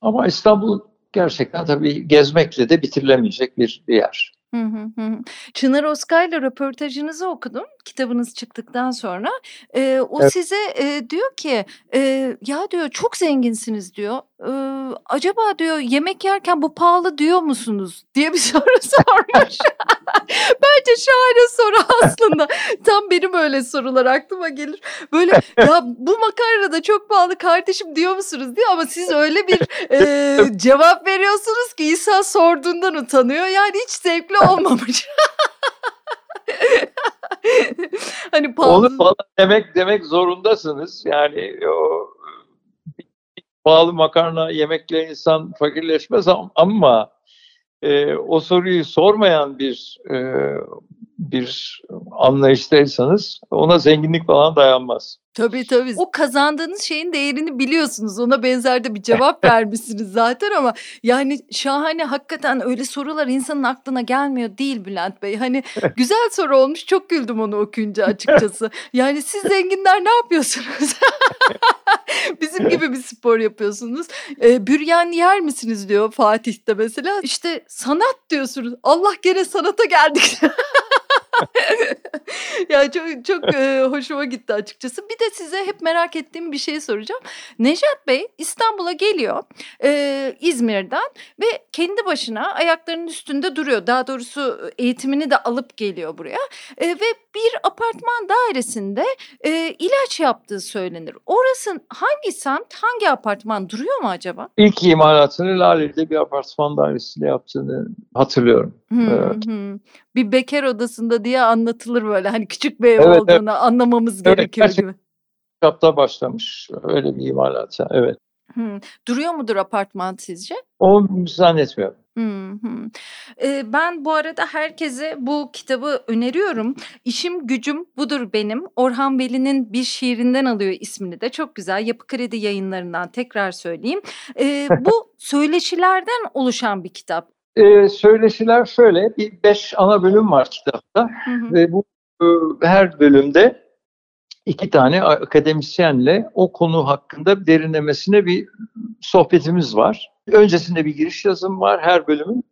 ama İstanbul gerçekten tabii gezmekle de bitirilemeyecek bir, yer. Hı hı hı. Çınar Oskay'la röportajınızı okudum kitabınız çıktıktan sonra. E, o evet. size e, diyor ki e, ya diyor çok zenginsiniz diyor. E, acaba diyor yemek yerken bu pahalı diyor musunuz diye bir soru sormuş. Bence şahane soru aslında. Tam benim öyle sorular aklıma gelir. Böyle ya bu makarna da çok pahalı kardeşim diyor musunuz diyor ama siz öyle bir e, cevap veriyorsunuz ki insan sorduğundan utanıyor. Yani hiç zevkli olmamış. hani pahalı. Onu falan demek demek zorundasınız. Yani o pahalı makarna yemekle insan fakirleşmez ama e, o soruyu sormayan bir e, bir anlayıştaysanız ona zenginlik falan dayanmaz. Tabii tabii. O kazandığınız şeyin değerini biliyorsunuz. Ona benzer de bir cevap vermişsiniz zaten ama yani şahane hakikaten öyle sorular insanın aklına gelmiyor değil Bülent Bey. Hani güzel soru olmuş. Çok güldüm onu okuyunca açıkçası. Yani siz zenginler ne yapıyorsunuz? Bizim gibi bir spor yapıyorsunuz. Ee, büryan yer misiniz diyor Fatih'te mesela. İşte sanat diyorsunuz. Allah gene sanata geldik. ya çok çok e, hoşuma gitti açıkçası. Bir de size hep merak ettiğim bir şey soracağım. Nejat Bey İstanbul'a geliyor e, İzmir'den ve kendi başına ayaklarının üstünde duruyor. Daha doğrusu eğitimini de alıp geliyor buraya e, ve bir apartman dairesinde e, ilaç yaptığı söylenir. Orası hangi semt, hangi apartman duruyor mu acaba? İlk imalatını Lale'de bir apartman dairesiyle yaptığını hatırlıyorum. Hmm, evet. hmm. Bir bekar odasında diye anlatılır böyle hani küçük bir ev evet, olduğunu evet. anlamamız evet, gerekiyor gibi. Kitapta başlamış öyle bir imalatı evet. Hmm. Duruyor mudur apartman sizce? O zannetmiyorum. Hı hı. ben bu arada herkese bu kitabı öneriyorum. İşim Gücüm Budur Benim. Orhan Veli'nin bir şiirinden alıyor ismini de. Çok güzel. Yapı Kredi Yayınlarından tekrar söyleyeyim. bu söyleşilerden oluşan bir kitap. Eee, söyleşiler şöyle, bir beş ana bölüm var kitapta Hı hı. ve bu, ııı, her bölümde iki tane akademisyenle o konu hakkında derinlemesine bir sohbetimiz var. Öncesinde bir giriş yazım var her bölümün.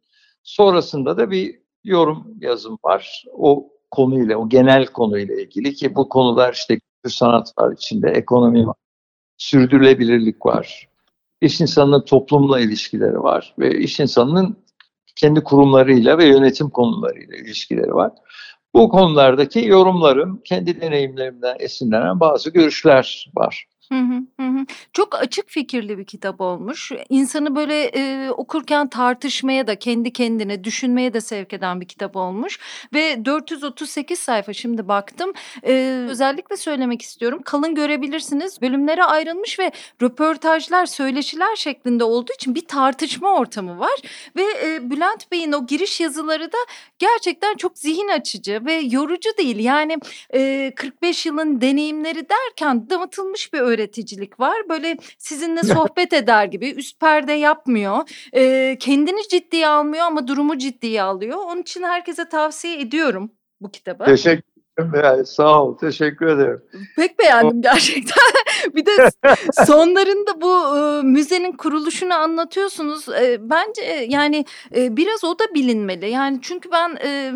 Sonrasında da bir yorum yazım var. O konuyla, o genel konuyla ilgili ki bu konular işte kültür sanat var içinde, ekonomi var, sürdürülebilirlik var, iş insanının toplumla ilişkileri var ve iş insanının kendi kurumlarıyla ve yönetim konularıyla ilişkileri var. Bu konulardaki yorumlarım, kendi deneyimlerimden esinlenen bazı görüşler var. Hı hı, hı Çok açık fikirli bir kitap olmuş. İnsanı böyle e, okurken tartışmaya da kendi kendine düşünmeye de sevk eden bir kitap olmuş. Ve 438 sayfa şimdi baktım. E, özellikle söylemek istiyorum. Kalın görebilirsiniz. Bölümlere ayrılmış ve röportajlar, söyleşiler şeklinde olduğu için bir tartışma ortamı var. Ve e, Bülent Bey'in o giriş yazıları da gerçekten çok zihin açıcı ve yorucu değil. Yani e, 45 yılın deneyimleri derken damıtılmış bir öğreticilik var. Böyle sizinle sohbet eder gibi üst perde yapmıyor. E, kendini ciddiye almıyor ama durumu ciddiye alıyor. Onun için herkese tavsiye ediyorum bu kitabı. Teşekkür yani sağ ol, teşekkür ederim. Pek beğendim gerçekten. bir de sonlarında bu e, müzenin kuruluşunu anlatıyorsunuz. E, bence yani e, biraz o da bilinmeli. Yani çünkü ben e,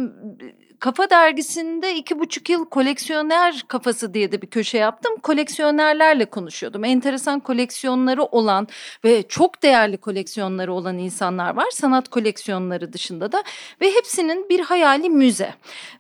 Kafa Dergisi'nde iki buçuk yıl koleksiyoner kafası diye de bir köşe yaptım. Koleksiyonerlerle konuşuyordum. Enteresan koleksiyonları olan ve çok değerli koleksiyonları olan insanlar var. Sanat koleksiyonları dışında da ve hepsinin bir hayali müze.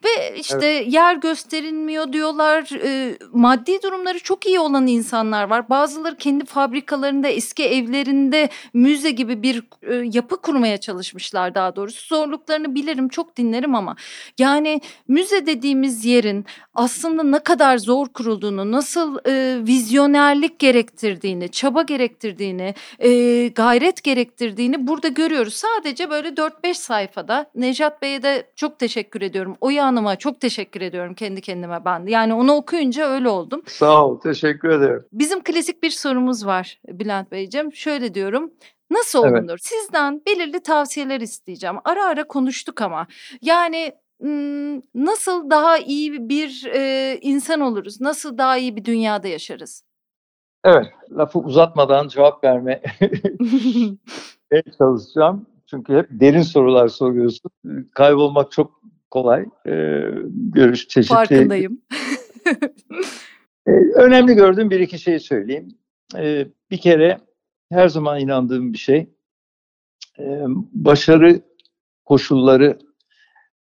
Ve işte evet. yer gösterilmiyor diyorlar. E, maddi durumları çok iyi olan insanlar var. Bazıları kendi fabrikalarında, eski evlerinde müze gibi bir e, yapı kurmaya çalışmışlar daha doğrusu. Zorluklarını bilirim, çok dinlerim ama yani müze dediğimiz yerin aslında ne kadar zor kurulduğunu, nasıl e, vizyonerlik gerektirdiğini, çaba gerektirdiğini, e, gayret gerektirdiğini burada görüyoruz. Sadece böyle 4-5 sayfada Nejat Bey'e de çok teşekkür ediyorum. Oya Hanım'a çok teşekkür ediyorum kendi kendime ben. Yani onu okuyunca öyle oldum. Sağ ol, teşekkür ederim. Bizim klasik bir sorumuz var Bülent Beyciğim. Şöyle diyorum. Nasıl olunur? Evet. Sizden belirli tavsiyeler isteyeceğim. Ara ara konuştuk ama yani nasıl daha iyi bir e, insan oluruz? Nasıl daha iyi bir dünyada yaşarız? Evet, lafı uzatmadan cevap verme çalışacağım. Çünkü hep derin sorular soruyorsun. Kaybolmak çok kolay. Ee, görüş çeşitli. Farkındayım. ee, önemli gördüğüm bir iki şey söyleyeyim. Ee, bir kere her zaman inandığım bir şey. Ee, başarı koşulları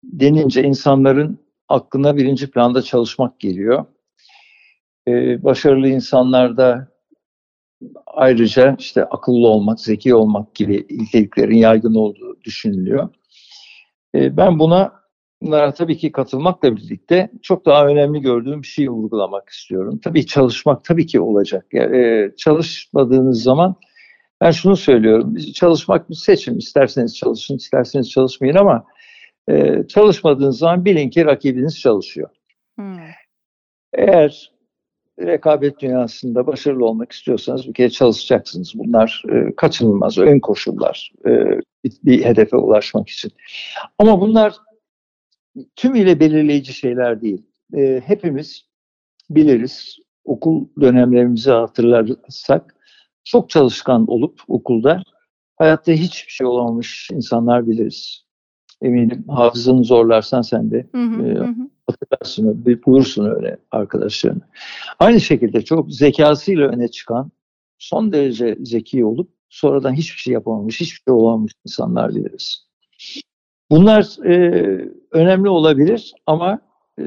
denince insanların aklına birinci planda çalışmak geliyor. Ee, başarılı insanlarda ayrıca işte akıllı olmak, zeki olmak gibi ilkeliklerin yaygın olduğu düşünülüyor. Ee, ben buna bunlara tabii ki katılmakla birlikte çok daha önemli gördüğüm bir şeyi vurgulamak istiyorum. Tabii çalışmak tabii ki olacak. Yani, e, çalışmadığınız zaman ben şunu söylüyorum. Çalışmak bir seçim. İsterseniz çalışın, isterseniz çalışmayın ama ee, çalışmadığınız zaman bilin ki rakibiniz çalışıyor. Hmm. Eğer rekabet dünyasında başarılı olmak istiyorsanız bir kere çalışacaksınız. Bunlar e, kaçınılmaz, ön koşullar e, bir, bir hedefe ulaşmak için. Ama bunlar tümüyle belirleyici şeyler değil. E, hepimiz biliriz, okul dönemlerimizi hatırlarsak çok çalışkan olup okulda hayatta hiçbir şey olamamış insanlar biliriz eminim hafızanı zorlarsan sen de hı hı, e, hatırlarsın, bir bulursun öyle arkadaşlarını. Aynı şekilde çok zekasıyla öne çıkan, son derece zeki olup sonradan hiçbir şey yapamamış, hiçbir şey olamamış insanlar biliriz. Bunlar e, önemli olabilir ama e,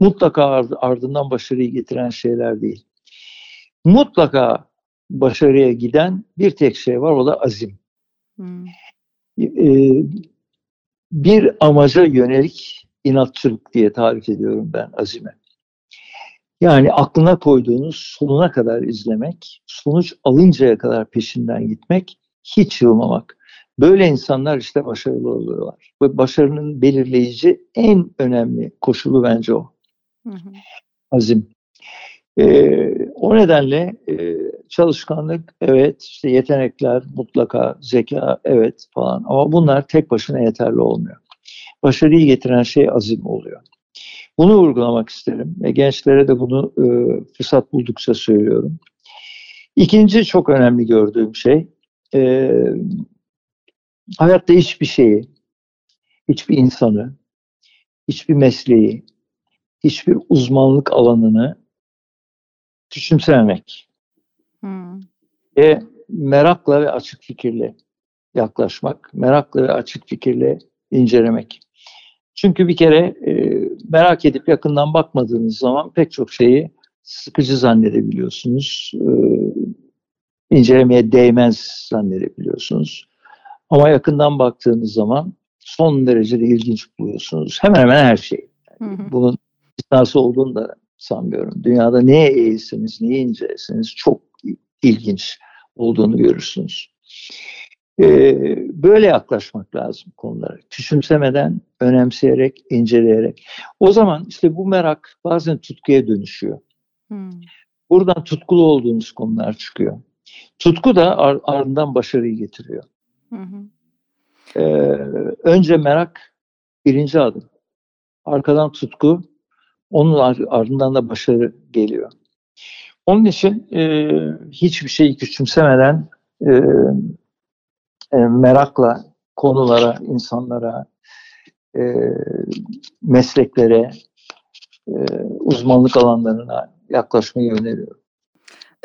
mutlaka ardından başarıyı getiren şeyler değil. Mutlaka başarıya giden bir tek şey var, o da azim. Hmm. E, bir amaca yönelik inatçılık diye tarif ediyorum ben azime. Yani aklına koyduğunuz sonuna kadar izlemek, sonuç alıncaya kadar peşinden gitmek, hiç yılmamak. Böyle insanlar işte başarılı oluyorlar. Ve başarının belirleyici en önemli koşulu bence o. Hı hı. Azim. Ee, o nedenle e, çalışkanlık evet, işte yetenekler mutlaka, zeka evet falan ama bunlar tek başına yeterli olmuyor. Başarıyı getiren şey azim oluyor. Bunu vurgulamak isterim ve gençlere de bunu e, fırsat buldukça söylüyorum. İkinci çok önemli gördüğüm şey e, hayatta hiçbir şeyi, hiçbir insanı, hiçbir mesleği, hiçbir uzmanlık alanını küçümsememek. Hmm. Ve merakla ve açık fikirle yaklaşmak, merakla ve açık fikirle incelemek. Çünkü bir kere e, merak edip yakından bakmadığınız zaman pek çok şeyi sıkıcı zannedebiliyorsunuz. E, incelemeye değmez zannedebiliyorsunuz. Ama yakından baktığınız zaman son derece de ilginç buluyorsunuz. Hemen hemen her şey. Yani Bunun istisnası olduğunu da sanmıyorum. Dünyada neye eğilseniz, neye inceleseniz çok ilginç olduğunu görürsünüz. Ee, böyle yaklaşmak lazım konulara. Küçümsemeden, önemseyerek, inceleyerek. O zaman işte bu merak bazen tutkuya dönüşüyor. Hmm. Buradan tutkulu olduğunuz konular çıkıyor. Tutku da ar- ardından başarıyı getiriyor. Hı Ee, önce merak birinci adım. Arkadan tutku, onun ardından da başarı geliyor. Onun için e, hiçbir şeyi küçümsemeden e, e, merakla konulara, insanlara, e, mesleklere, e, uzmanlık alanlarına yaklaşmayı öneriyorum.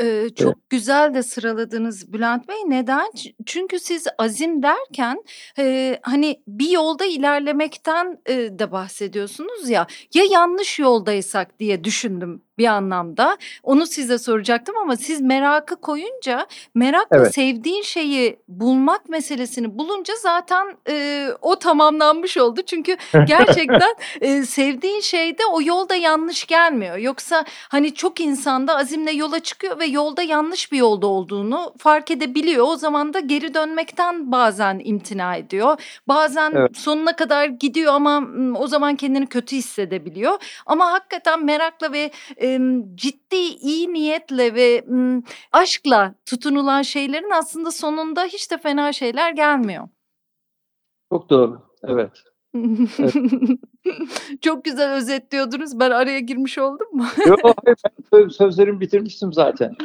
Ee, çok evet. güzel de sıraladınız Bülent Bey. Neden? Çünkü siz azim derken e, hani bir yolda ilerlemekten e, de bahsediyorsunuz ya. Ya yanlış yoldaysak diye düşündüm bir anlamda. Onu size soracaktım ama siz merakı koyunca merakla evet. sevdiğin şeyi bulmak meselesini bulunca zaten e, o tamamlanmış oldu. Çünkü gerçekten e, sevdiğin şeyde o yolda yanlış gelmiyor. Yoksa hani çok insanda azimle yola çıkıyor ve yolda yanlış bir yolda olduğunu fark edebiliyor. O zaman da geri dönmekten bazen imtina ediyor. Bazen evet. sonuna kadar gidiyor ama o zaman kendini kötü hissedebiliyor. Ama hakikaten merakla ve e, ciddi iyi niyetle ve aşkla tutunulan şeylerin aslında sonunda hiç de fena şeyler gelmiyor. Çok doğru. Evet. Evet. Çok güzel özetliyordunuz. Ben araya girmiş oldum mu? Yok, ben sözlerimi bitirmiştim zaten.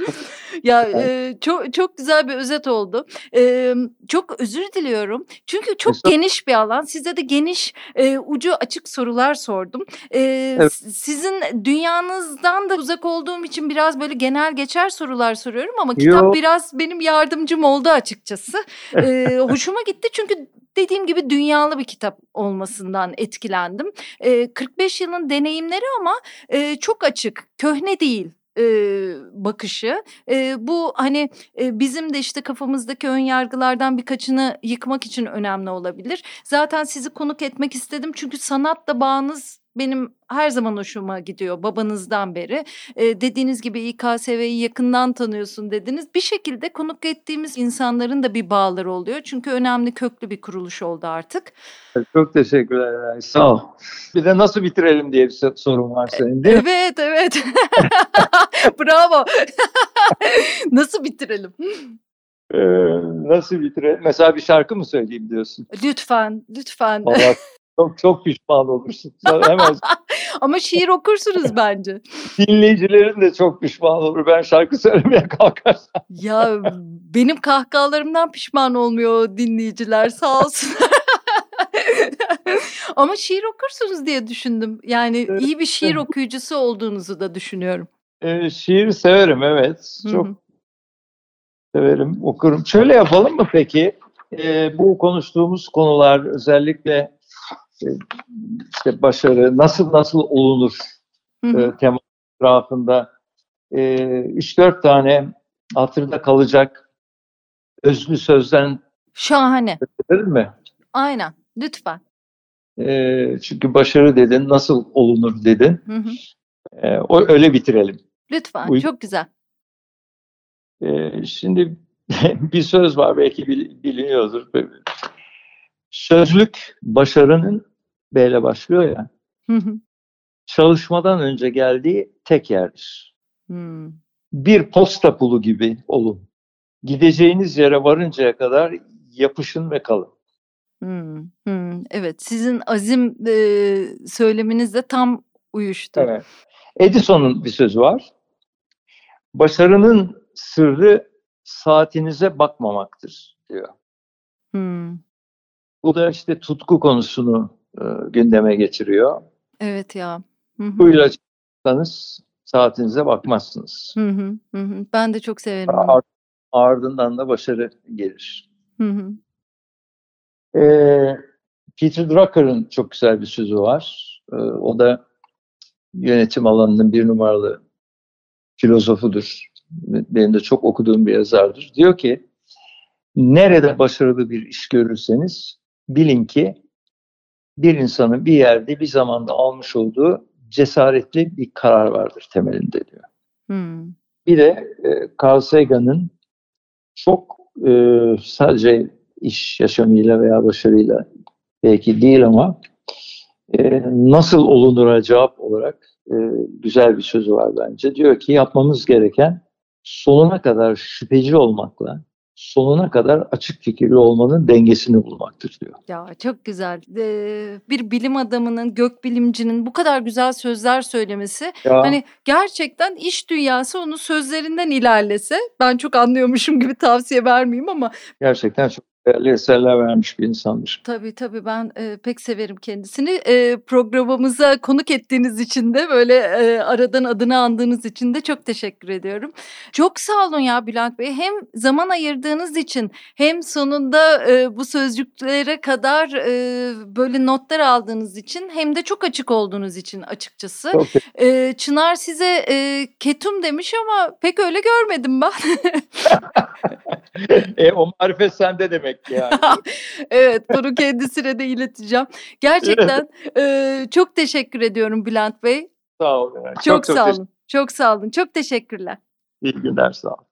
ya e, çok çok güzel bir özet oldu. E, çok özür diliyorum. Çünkü çok Mesela... geniş bir alan. Size de geniş e, ucu açık sorular sordum. E, evet. Sizin dünyanızdan da uzak olduğum için biraz böyle genel geçer sorular soruyorum ama kitap Yok. biraz benim yardımcım oldu açıkçası. E, hoşuma gitti çünkü dediğim gibi dünyalı bir kitap olmasından etkilendim. E, 45 yılın deneyimleri ama e, çok açık, köhne değil e, bakışı. E, bu hani e, bizim de işte kafamızdaki ön yargılardan birkaçını yıkmak için önemli olabilir. Zaten sizi konuk etmek istedim çünkü sanatla bağınız benim her zaman hoşuma gidiyor babanızdan beri. Ee, dediğiniz gibi İKSV'yi yakından tanıyorsun dediniz. Bir şekilde konuk ettiğimiz insanların da bir bağları oluyor. Çünkü önemli köklü bir kuruluş oldu artık. Çok teşekkürler. Sağ ol. Bir de nasıl bitirelim diye bir sorun var senin değil mi? Evet, evet. Bravo. nasıl bitirelim? Ee, nasıl bitirelim? Mesela bir şarkı mı söyleyeyim diyorsun? Lütfen, lütfen. Allah çok çok pişman olursun. Hemen. Ama şiir okursunuz bence. Dinleyicilerin de çok pişman olur. Ben şarkı söylemeye kalkarsam. Ya benim kahkahalarımdan pişman olmuyor dinleyiciler sağ olsun. Ama şiir okursunuz diye düşündüm. Yani iyi bir şiir okuyucusu olduğunuzu da düşünüyorum. E, şiir severim evet. Çok Hı-hı. severim, okurum. Şöyle yapalım mı peki? E, bu konuştuğumuz konular özellikle işte başarı nasıl nasıl olunur e, tema etrafında e, 3-4 tane hatırda kalacak özlü sözden şahane. mi? Aynen. Lütfen. E, çünkü başarı dedin, nasıl olunur dedin. Hı hı. E, o öyle bitirelim. Lütfen. Uy- çok güzel. E, şimdi bir söz var belki biliniyordur. Sözlük başarının B ile başlıyor ya. Çalışmadan önce geldiği tek yerdir. Hmm. Bir posta pulu gibi olun. Gideceğiniz yere varıncaya kadar yapışın ve kalın. Hmm, hmm, evet, sizin azim e, söyleminizle tam uyuştu. Evet. Edison'un bir sözü var. Başarının sırrı saatinize bakmamaktır diyor. Hmm. Bu da işte tutku konusunu e, gündeme getiriyor. Evet ya. Buyla çıksanız saatinize bakmazsınız. Hı hı, hı. Ben de çok severim onu. Ardından da başarı gelir. Hı hı. Ee, Peter Drucker'ın çok güzel bir sözü var. Ee, o da yönetim alanının bir numaralı filozofudur. Benim de çok okuduğum bir yazardır. Diyor ki, nerede başarılı bir iş görürseniz bilin ki bir insanın bir yerde bir zamanda almış olduğu cesaretli bir karar vardır temelinde diyor. Hmm. Bir de e, Carl Sagan'ın çok e, sadece iş yaşamıyla veya başarıyla belki değil ama e, nasıl olunura cevap olarak e, güzel bir sözü var bence. Diyor ki yapmamız gereken sonuna kadar şüpheci olmakla sonuna kadar açık fikirli olmanın dengesini bulmaktır diyor. Ya çok güzel. Ee, bir bilim adamının, gökbilimcinin bu kadar güzel sözler söylemesi. Ya. Hani gerçekten iş dünyası onun sözlerinden ilerlese ben çok anlıyormuşum gibi tavsiye vermeyeyim ama. Gerçekten çok değerli eserler vermiş bir insandır. Tabii tabii ben e, pek severim kendisini. E, programımıza konuk ettiğiniz için de böyle e, aradan adını andığınız için de çok teşekkür ediyorum. Çok sağ olun ya Bülent Bey. Hem zaman ayırdığınız için hem sonunda e, bu sözcüklere kadar e, böyle notlar aldığınız için hem de çok açık olduğunuz için açıkçası. Çok e, Çınar size e, ketum demiş ama pek öyle görmedim ben. e, o marifet sende demek yani. evet bunu kendisine de ileteceğim. Gerçekten e, çok teşekkür ediyorum Bülent Bey. Sağ olun. Çok, çok sağ olun. Çok sağ olun. Çok teşekkürler. İyi günler sağ olun.